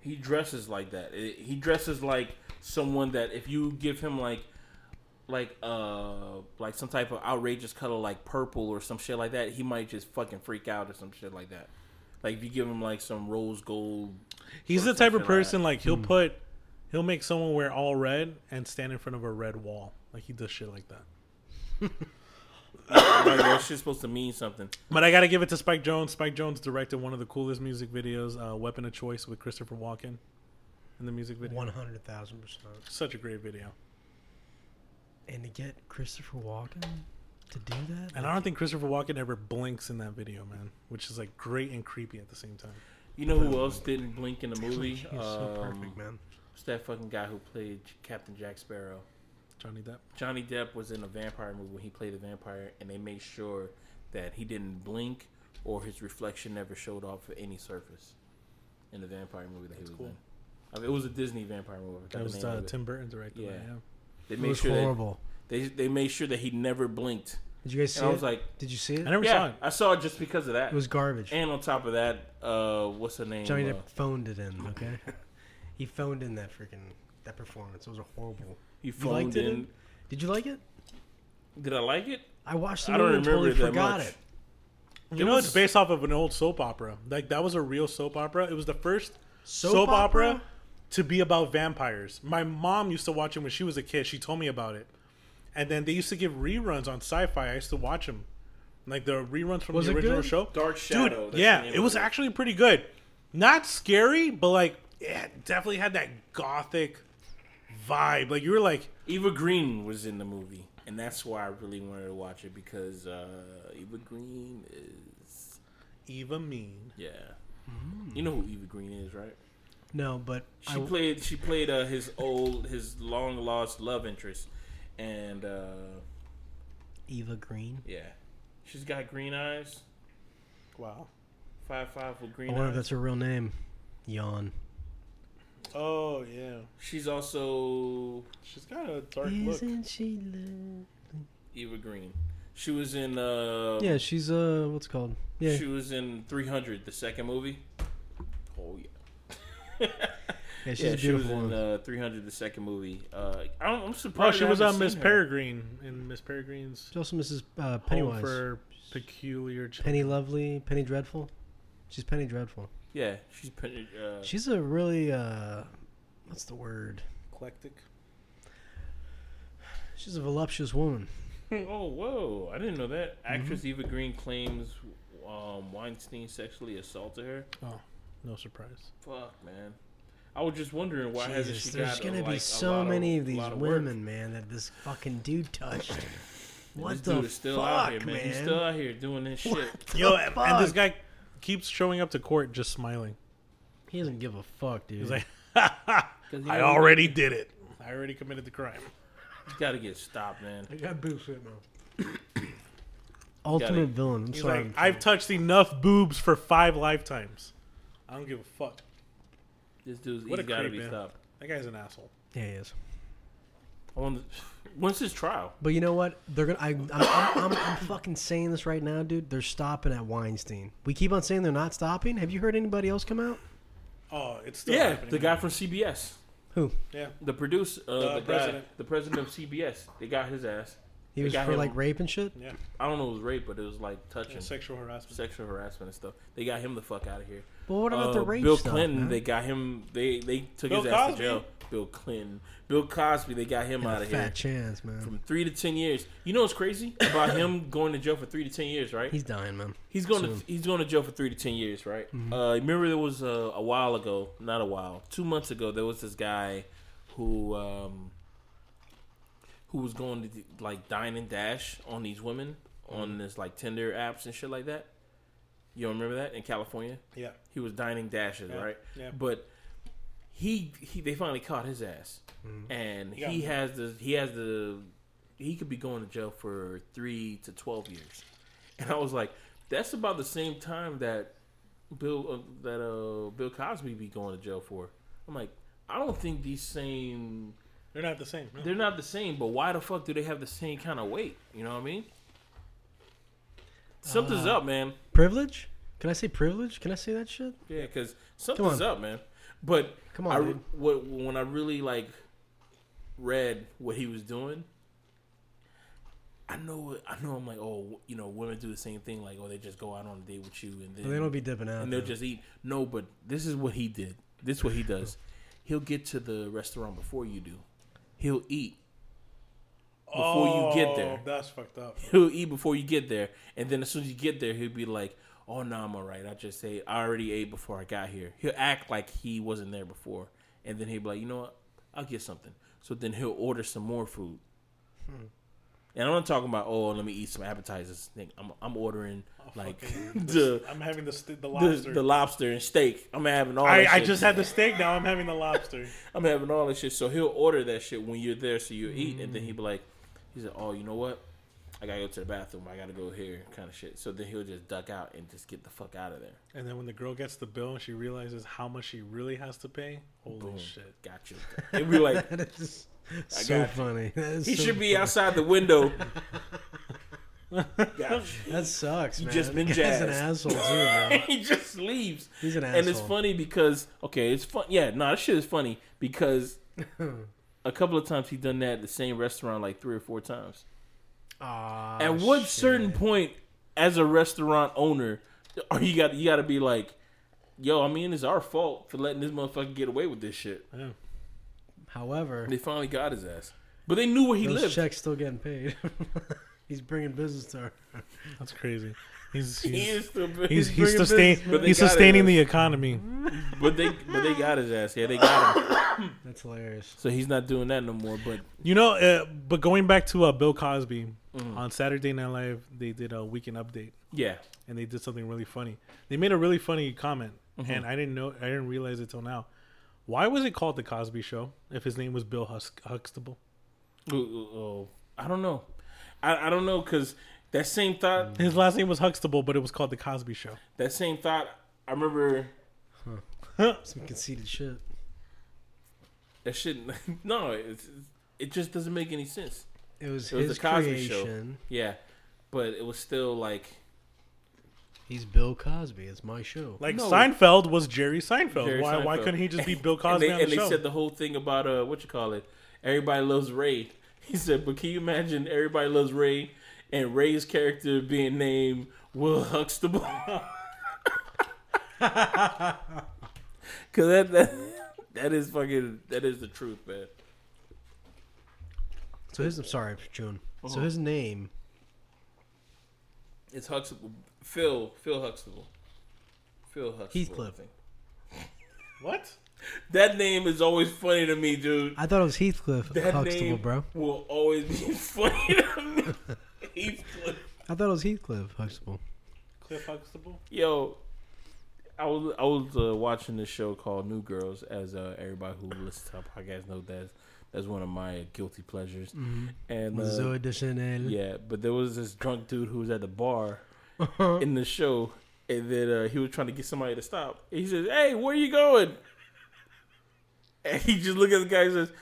he dresses like that. It- he dresses like someone that if you give him like like uh like some type of outrageous color like purple or some shit like that, he might just fucking freak out or some shit like that. Like if you give him like some rose gold He's the type of shit like person like Hmm. he'll put, he'll make someone wear all red and stand in front of a red wall. Like he does shit like that. like that shit's supposed to mean something. But I got to give it to Spike Jonze. Spike Jonze directed one of the coolest music videos, uh, "Weapon of Choice" with Christopher Walken in the music video. One hundred thousand percent. Such a great video. And to get Christopher Walken to do that, And I don't think Christopher Walken ever blinks in that video, man, which is like great and creepy at the same time. You know who else didn't blink in the movie? he's so Um, perfect, man. It's that fucking guy who played Captain Jack Sparrow. Johnny Depp. Johnny Depp was in a vampire movie when he played a vampire, and they made sure that he didn't blink or his reflection never showed off for any surface in the vampire movie that That's he was cool. in. I mean, it was a Disney vampire movie. I That was uh. Tim Burton directed. Yeah. yeah. They It made was sure that horrible. they they made sure that he never blinked. Did you guys see And I it? was like, Did you see it? I never saw it. I saw it just because of that. It was garbage. and on top of that, uh, what's her name? Johnny Uh, Depp phoned it in. Okay, he phoned in that freaking that performance. It was a horrible. He You phoned liked it? in. Did you like it? Did I like it? I watched the I don't and remember totally it that forgot much. it. You It know, was- it's based off of an old soap opera. Like that was a real soap opera. It was the first soap, Soap opera? opera? to be about vampires. My mom used to watch it when she was a kid. She told me about it. And then they used to give reruns on Sci-Fi. I used to watch them, like the reruns from Was the original good? show. Dark Shadow. Dude, yeah, it of was actually pretty good. Not scary, but like, yeah, it definitely had that gothic vibe. Like you were like, Eva Green was in the movie, and that's why I really wanted to watch it because uh, Eva Green is Eva Mean. yeah. You know who Eva Green is, right? No, but She I, played she played uh, his old his long lost love interest, and uh, Eva Green. yeah, she's got green eyes, Wow. five five with green. I green wonder if that's her real name. Yawn. Oh yeah, She's also she's got a dark look. Isn't she? Lo- Eva Green. She was in uh, yeah, she's uh, what's it called? Yeah, she was in 300, the second movie. Oh yeah. yeah, she's yeah, a she was beautiful in uh, 300, the second movie. Uh, I don't, I'm Oh, surprised. she I was on Miss. Peregrine in Miss Peregrine's She's also Mrs. Uh, Home Pennywise. for Peculiar Children. Penny Lovely, Penny Dreadful. She's Penny Dreadful. Yeah, she's pen- uh, She's a really uh, what's the word? Eclectic. She's a voluptuous woman. oh whoa! I didn't know that. Mm-hmm. Actress Eva Green claims um, Weinstein sexually assaulted her. Oh, no surprise. Fuck man, I was just wondering why hasn't Jesus, she there's got gonna uh, be like, a so lot many of a these lot of work. women, man, that this fucking dude touched. what this the dude is still fuck, out here, man. man? He's still out here doing this shit. Yo, the and, and this fuck? guy keeps showing up to court just smiling. He doesn't give a fuck, dude. He's like, 'Cause he I know already did it. I already committed the crime. He's got to get stopped, man. I got boobs right now. Ultimate Gotta- villain. I'm He's sorry. like, I've touched enough boobs for five lifetimes. I don't give a fuck. This dude's What he's a got to creep, be man. stopped. That guy's an asshole. yeah, he is. I wonder, when's his trial? But you know what? They're gonna. I, I'm, I'm, I'm, I'm fucking saying this right now, dude. They're stopping at Weinstein. We keep on saying they're not stopping. Have you heard anybody else come out? Oh, it's still Yeah, happening. the guy from CBS, Who? Yeah. the producer, uh, The the, president. guy, the president of CBS. They got his ass. He was for him- like rape and shit. Yeah, I don't know if it was rape, but it was like touching, sexual harassment. sexual harassment and stuff. They got him the fuck out of here. But what about the Uh, rape Bill stuff, Clinton, man? they got him. They they took Bill his ass to jail. Bill Clinton, Bill Cosby, they got him Got out a of fat here chance, man. from three to ten years. You know what's crazy about him going to jail for three to ten years, right? He's dying, man. He's going Soon. to he's going to jail for three to ten years, right? Uh, remember there was a, a while ago, not a while, two months ago, there was this guy who um, who was going to like dine and dash on these women on this like Tinder apps and shit like that. You don't remember that in California? Yeah, He was dining dashes, Yeah, right? yeah. But he he they finally caught his ass, and He he has the he has the he could be going to jail for three to twelve years, and I was like, that's about the same time that Bill uh, that uh Bill Cosby be going to jail for. I'm like, I don't think these same they're not the same. no. they're not the same, but why the fuck do they have the same kind of weight? You know what I mean? Something's Uh, up, man. Privilege? Can I say privilege? Can I say that shit? Yeah, because something's up, man. But Come on, I, dude. what, when I really like read what he was doing, I know, I know. I'm like, oh, you know, women do the same thing. Like, oh, they just go out on a date with you, and then They don't be dipping out. and they'll though. just eat. No, but this is what he did. This is what he does. He'll get to the restaurant before you do. He'll eat before you get oh, there. Oh, That's fucked up. He'll eat before you get there, and then as soon as you get there, he'll be like, "Oh no, I'm alright. I just ate. I already ate before I got here." He'll act like he wasn't there before, and then he'll be like, "You know what? I'll get something." So then he'll order some more food. Hmm. And I'm not talking about oh, let me eat some appetizers. I'm I'm ordering like Fucking- the, I'm having the st- the the lobster. the lobster and steak. I'm having all. I, that I shit. just had the steak. Now I'm having the lobster. I'm having all that shit. So he'll order that shit when you're there, so you eat, and then he'll be mm. like, he said, "Oh, you know what? I gotta go to the bathroom. I gotta go here, kind of shit." So then he'll just duck out and just get the fuck out of there. And then when the girl gets the bill and she realizes how much she really has to pay, holy Boom. shit! Got you. He'll be like, That is I so funny. That is he so should be funny. outside the window. That sucks, You man. just been That guy's an asshole too, bro. he just leaves. He's an asshole. And it's funny because okay, it's fun. Yeah, no, this shit is funny because a couple of times he done that at the same restaurant like three or four times. Aw, At what shit. certain point, as a restaurant owner, are you got you got to be like, yo, I mean, it's our fault for letting this motherfucker get away with this shit. Yeah. However, They finally got his ass, but they knew where he lived. checks still getting paid. He's bringing business to her. That's crazy. He's He he's is still, he's, he's, sustain, business, but they he's got sustaining the economy. but they but they got his ass. Yeah, they got him. That's hilarious. So he's not doing that no more. But You know, uh, but going back to uh, Bill Cosby Mhm. on Saturday Night Live, they did a weekend update yeah, and they did something really funny. They made a really funny comment, Mm-hmm. and I didn't know, I didn't realize it till now. Why was it called the Cosby Show if his name was Bill Husk- Huxtable? Ooh, ooh, ooh. I don't know. I, I don't know because that same thought, His last name was Huxtable, but it was called the Cosby Show. that same thought. I remember Some conceited shit. that shit. No, it's, it just doesn't make any sense. It was It was his the Cosby Show. creation. Yeah, but it was still like He's Bill Cosby. It's my show. Like No. Seinfeld was Jerry Seinfeld. Jerry why why Seinfeld. couldn't he just be Bill and Cosby they, on the and they show? said the whole thing about uh what you call it. Everybody loves Ray. He said, but can you imagine everybody loves Ray and Ray's character being named Will Huxtable? Cause that, that that is fucking that is the truth, man. So his I'm sorry, June. Uh-huh. So his name It's Huxtable. Phil Phil Huxtable. Phil Huxtable. Heathcliff. What? That name is always funny to me, dude. I thought it was Heathcliff That Huxtable, name bro. will always be funny to me. Heathcliff. I thought it was Heathcliff Huxtable. Cliff Huxtable? Yo, I was I was uh, watching this show called New Girls, as uh, everybody who listens to our podcast knows that's that's one of my guilty pleasures. And uh, Zooey Deschanel. yeah, but there was this drunk dude who was at the bar in the show, and then uh, he was trying to get somebody to stop. He says, "Hey, where are you going?" And he just looked at the guy and says,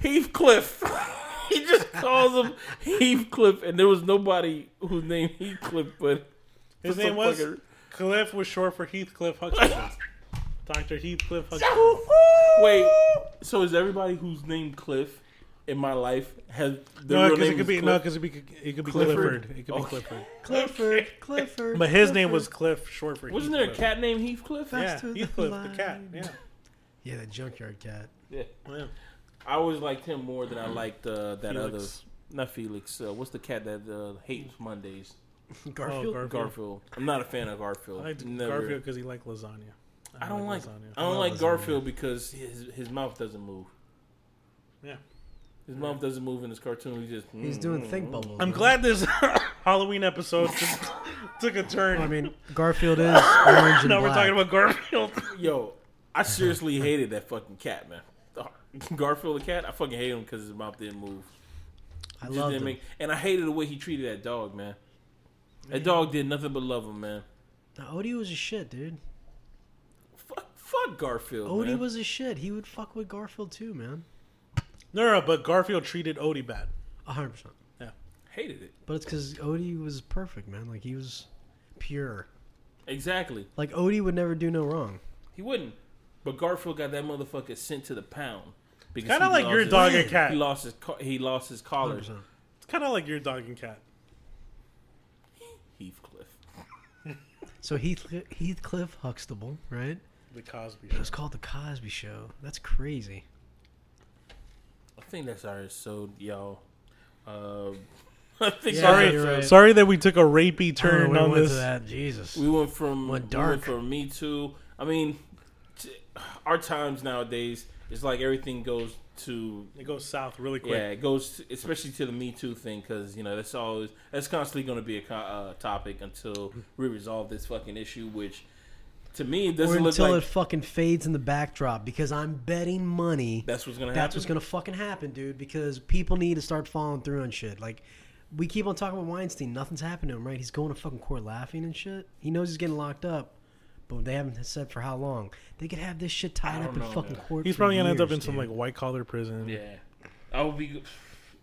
"Heathcliff." he just calls him Heathcliff, and there was nobody whose name Heathcliff, but His name was fucking- Cliff was short for Heathcliff Huxtable. Dr. Heathcliff Huxtable. Wait, so is everybody who's named Cliff in my life has the No, real because name it could was be no, Cliff. because it, be, it could be Clifford? Clifford. It could be Okay. Clifford. Clifford, Clifford. But his name was Cliff, short for Wasn't there a cat named Heathcliff? Yeah, Faster than Heathcliff, the light. cat. Yeah. Yeah, the junkyard cat. Yeah. yeah. I always liked him more than I liked uh, that other. Not Felix. Uh, what's the cat that uh, hates Mondays? Garfield. Oh, Garfield. Garfield. I'm not a fan of Garfield. I liked Never. Garfield because he liked lasagna. I don't like. lasagna. I don't I like lasagna. Garfield because his his mouth doesn't move. Yeah. His mouth doesn't move in his cartoon. He just. He's doing think bubbles. I'm man. glad this Halloween episode just took a turn. I mean, Garfield is orange and now we're black. talking about Garfield. Yo, I seriously hated that fucking cat, man. Garfield the cat, I fucking hate him because his mouth didn't move. I love didn't him. make- and I hated the way he treated that dog, man. That dog did nothing but love him, man. Now, Odie was a shit, dude. Fuck, fuck Garfield. Odie man. was a shit. He would fuck with Garfield too, man. No, no, but Garfield treated Odie bad. A hundred percent. Yeah, hated it. But it's because Odie was perfect, man. Like he was pure. Exactly. Like Odie would never do no wrong. He wouldn't. But Garfield got that motherfucker sent to the pound. Because Kinda like your his- dog and cat. He lost his co- he lost his collar. 100%. It's kind of like your dog and cat. Heathcliff. So Heath Heathcliff Huxtable, right? The Cosby It was called the Cosby Show. That's crazy. I think that's our episode, y'all. Uh, I think Yeah, Sorry, right. sorry that we took a rapey turn know where on went this. to that. Jesus. We went from Went we dark. went from Me Too. I mean, t- our times nowadays it's like everything goes to It goes south really quick. yeah, it goes to, especially to the Me Too thing because you know that's always that's constantly going to be a co- uh, topic until we resolve this fucking issue, which to me Or doesn't look until like it fucking fades in the backdrop because I'm betting money that's what's going to that's happen. what's gonna fucking happen, dude. Because people need to start following through on shit. Like we keep on talking about Weinstein, nothing's happened to him, right? He's going to fucking court laughing and shit. He knows he's getting locked up, but they haven't said for how long. They could have this shit tied up in know, fucking man. court. He's for probably gonna end up years, in some like white collar prison. yeah, I would be.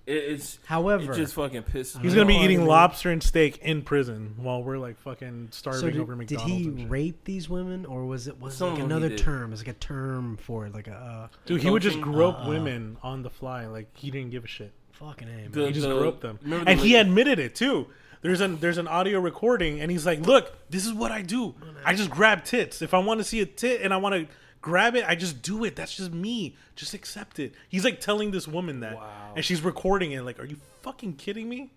It, it's However, it just fucking pisses. He's me gonna be off. eating mean- lobster and steak in prison while we're like fucking starving so did, over did he rape these women, or was it was it like of them he another term? It's like a term for it, like a uh, Dude, he would just grope Uh, women on the fly. Like he didn't give a shit. fucking a. Man. The- He just the- groped them, and the he admitted it too. There's an there's an audio recording, and he's like, "Look, this is what I do. I just grab tits. If I want to see a tit and I want to grab it, I just do it. That's just me. Just accept it." He's like telling this woman that, Wow. and she's recording it. Like, are you fucking kidding me?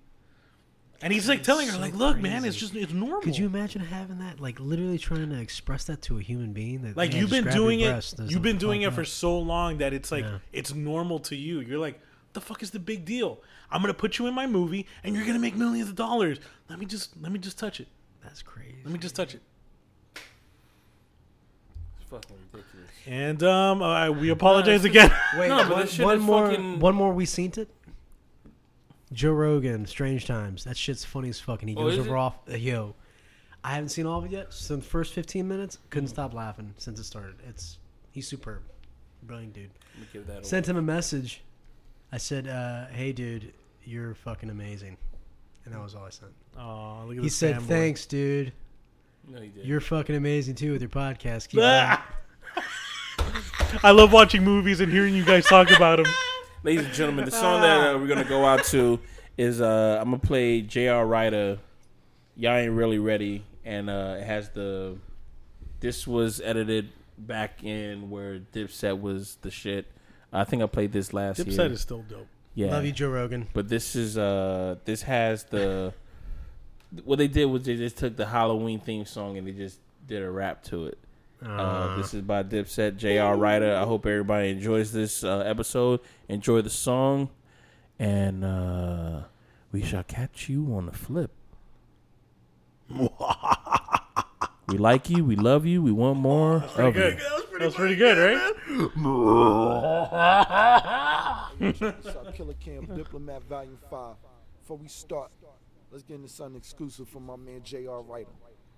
And he's like telling her, so like, "Look, man, it's just it's normal." Could you imagine having that? Like literally trying to express that to a human being. That like yeah, you've been doing it you've been doing it fucked for up. so long that it's like Yeah. it's normal to you you're like the fuck is the big deal i'm gonna put you in my movie and you're gonna make millions of dollars let me just let me just touch it That's crazy. let me just touch it It's fucking ridiculous. and um we apologize again Wait, No, but one, this shit one is more, fucking- one more. We seen it. Joe Rogan, Strange Times. That shit's funny as fucking. He Oh, goes is over it? off. Uh, yo, I haven't seen all of it yet. So the first fifteen minutes, couldn't stop laughing since it started. It's he's superb, brilliant dude. Let me give that. Sent him a message. I said, uh, "Hey, dude, you're fucking amazing," and that was all I sent. oh look at He this said, fanboy. "Thanks, dude. No, he did. You're fucking amazing too with your podcast. Keep Ah! going." i love watching movies and hearing you guys talk about them Ladies and gentlemen, the song that uh, we're gonna go out to is uh, I'm gonna play J.R. Writer. Y'all ain't really ready, and uh, it has the. This was edited back in where Dipset was the shit. I think I played this last year. dipset is still dope yeah, Love you, Joe Rogan. but this is uh, this has the. What they did was they just took the Halloween theme song and they just did a rap to it. Uh, this is by Dipset, J.R. Writer. I hope everybody enjoys this uh, episode. Enjoy the song, and uh, we shall catch you on the flip. we like you. We love you. We want more of good you. that was pretty good right Shot Killer Cam Diplomat Volume 5. Before we start, let's get into something exclusive from my man J.R. Writer.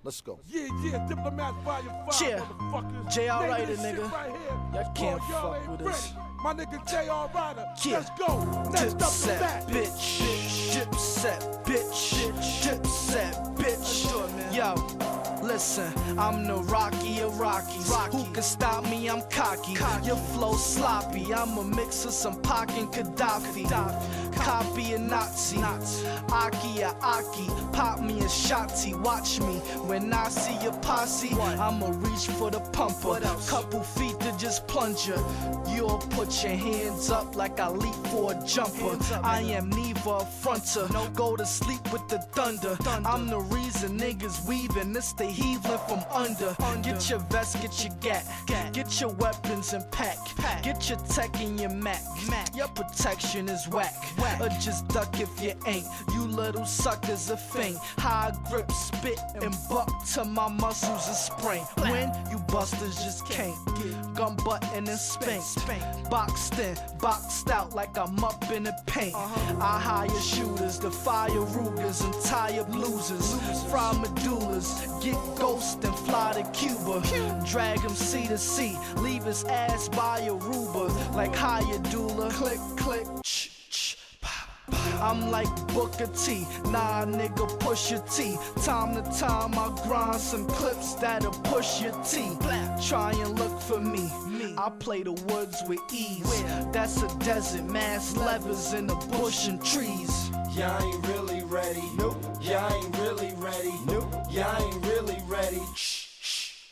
Let's go. Yeah, yeah, Diplomat Volume 5, Yeah. motherfuckers. J.R. Name Writer, nigga. Right here. Y'all can't y'all fuck with ready. us. My nigga J.R. Writer. Yeah. Let's go. Next up the Dipset, back. bitch. Dipset, Dipset, bitch. Yo, listen. I'm the Rocky of Rockies. Who can stop me? I'm cocky. Your flow sloppy. I'm a mix of some Pac and Gaddafi. Copy a Nazi. Aki a Aki. Pop me a shotty. Watch me. When I see your posse, I'ma reach for the pumper. Couple feet to just plunge her. You'll put your hands up like I leap for a jumper. I am neither a fronter. Go to sleep with the thunder. I'm the reason niggas weaving. This the heaving from under. Get your vest, get your gat. Get your weapons and pack. Get your tech and your Mac. Your protection is whack. Or just duck if you ain't. You little suckers a faint. High grip, spit, and buck till my muscles is sprained. When you busters just can't. Gun button and spank. Boxed in, boxed out like I'm up in the paint. Uh-huh. I hire shooters, the fire Rugers and tired losers. Fry medullas, get ghost and fly to Cuba. Drag him sea to sea, leave his ass by Aruba. Like higher doula. Click, click. I'm like Booker T, nah nigga push your T. Time to time I grind some clips that'll push your T. Try and look for me. I play the woods with ease. That's a desert, mass levers in the bush and trees. Y'all ain't really ready. Nope. Y'all ain't really ready. Nope. Y'all ain't really ready. Shh.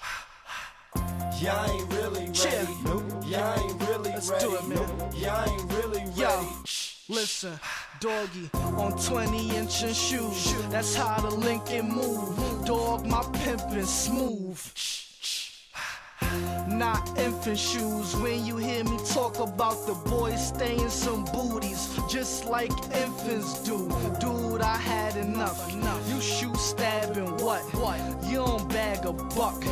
Y'all ain't really ready. Nope. Y'all ain't really Let's ready. do it, man. Nope. Y'all ain't really ready. Yo, listen, doggy on 20 inch and shoes. That's how the Lincoln move. Dog, my pimpin' smooth. Not infant shoes. When you hear me talk about the boys staying some booties, just like infants do. Dude, I had enough. You shoot stabbing what? What? You don't bag a buck.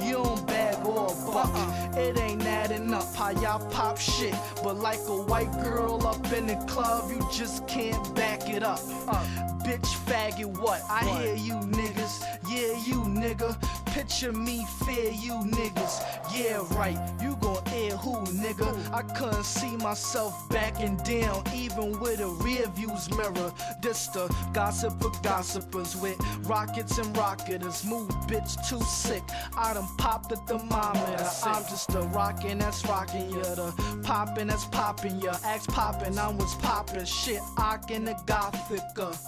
You don't bag or a buck. It ain't that enough. How y'all pop shit, but like a white girl up in the club, you just can't back it up. Uh. Bitch, faggot, what? I hear you niggas. Yeah, you nigga. Picture me, fear you niggas. Yeah, right. You gon' air who, nigga? I couldn't see myself backing down, even with a rear view's mirror. This the gossip for gossipers with rockets and rocketers. Move, bitch, too sick. I done popped the thermometer. I'm just a rockin' that's rockin' ya. The poppin' that's poppin' ya. Axe poppin', I was poppin' shit. Ockin' the gothica.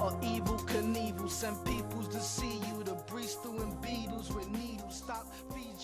Or Evel Knievel. Send peoples to see you. The breeze through and needles with needles. Stop feeding.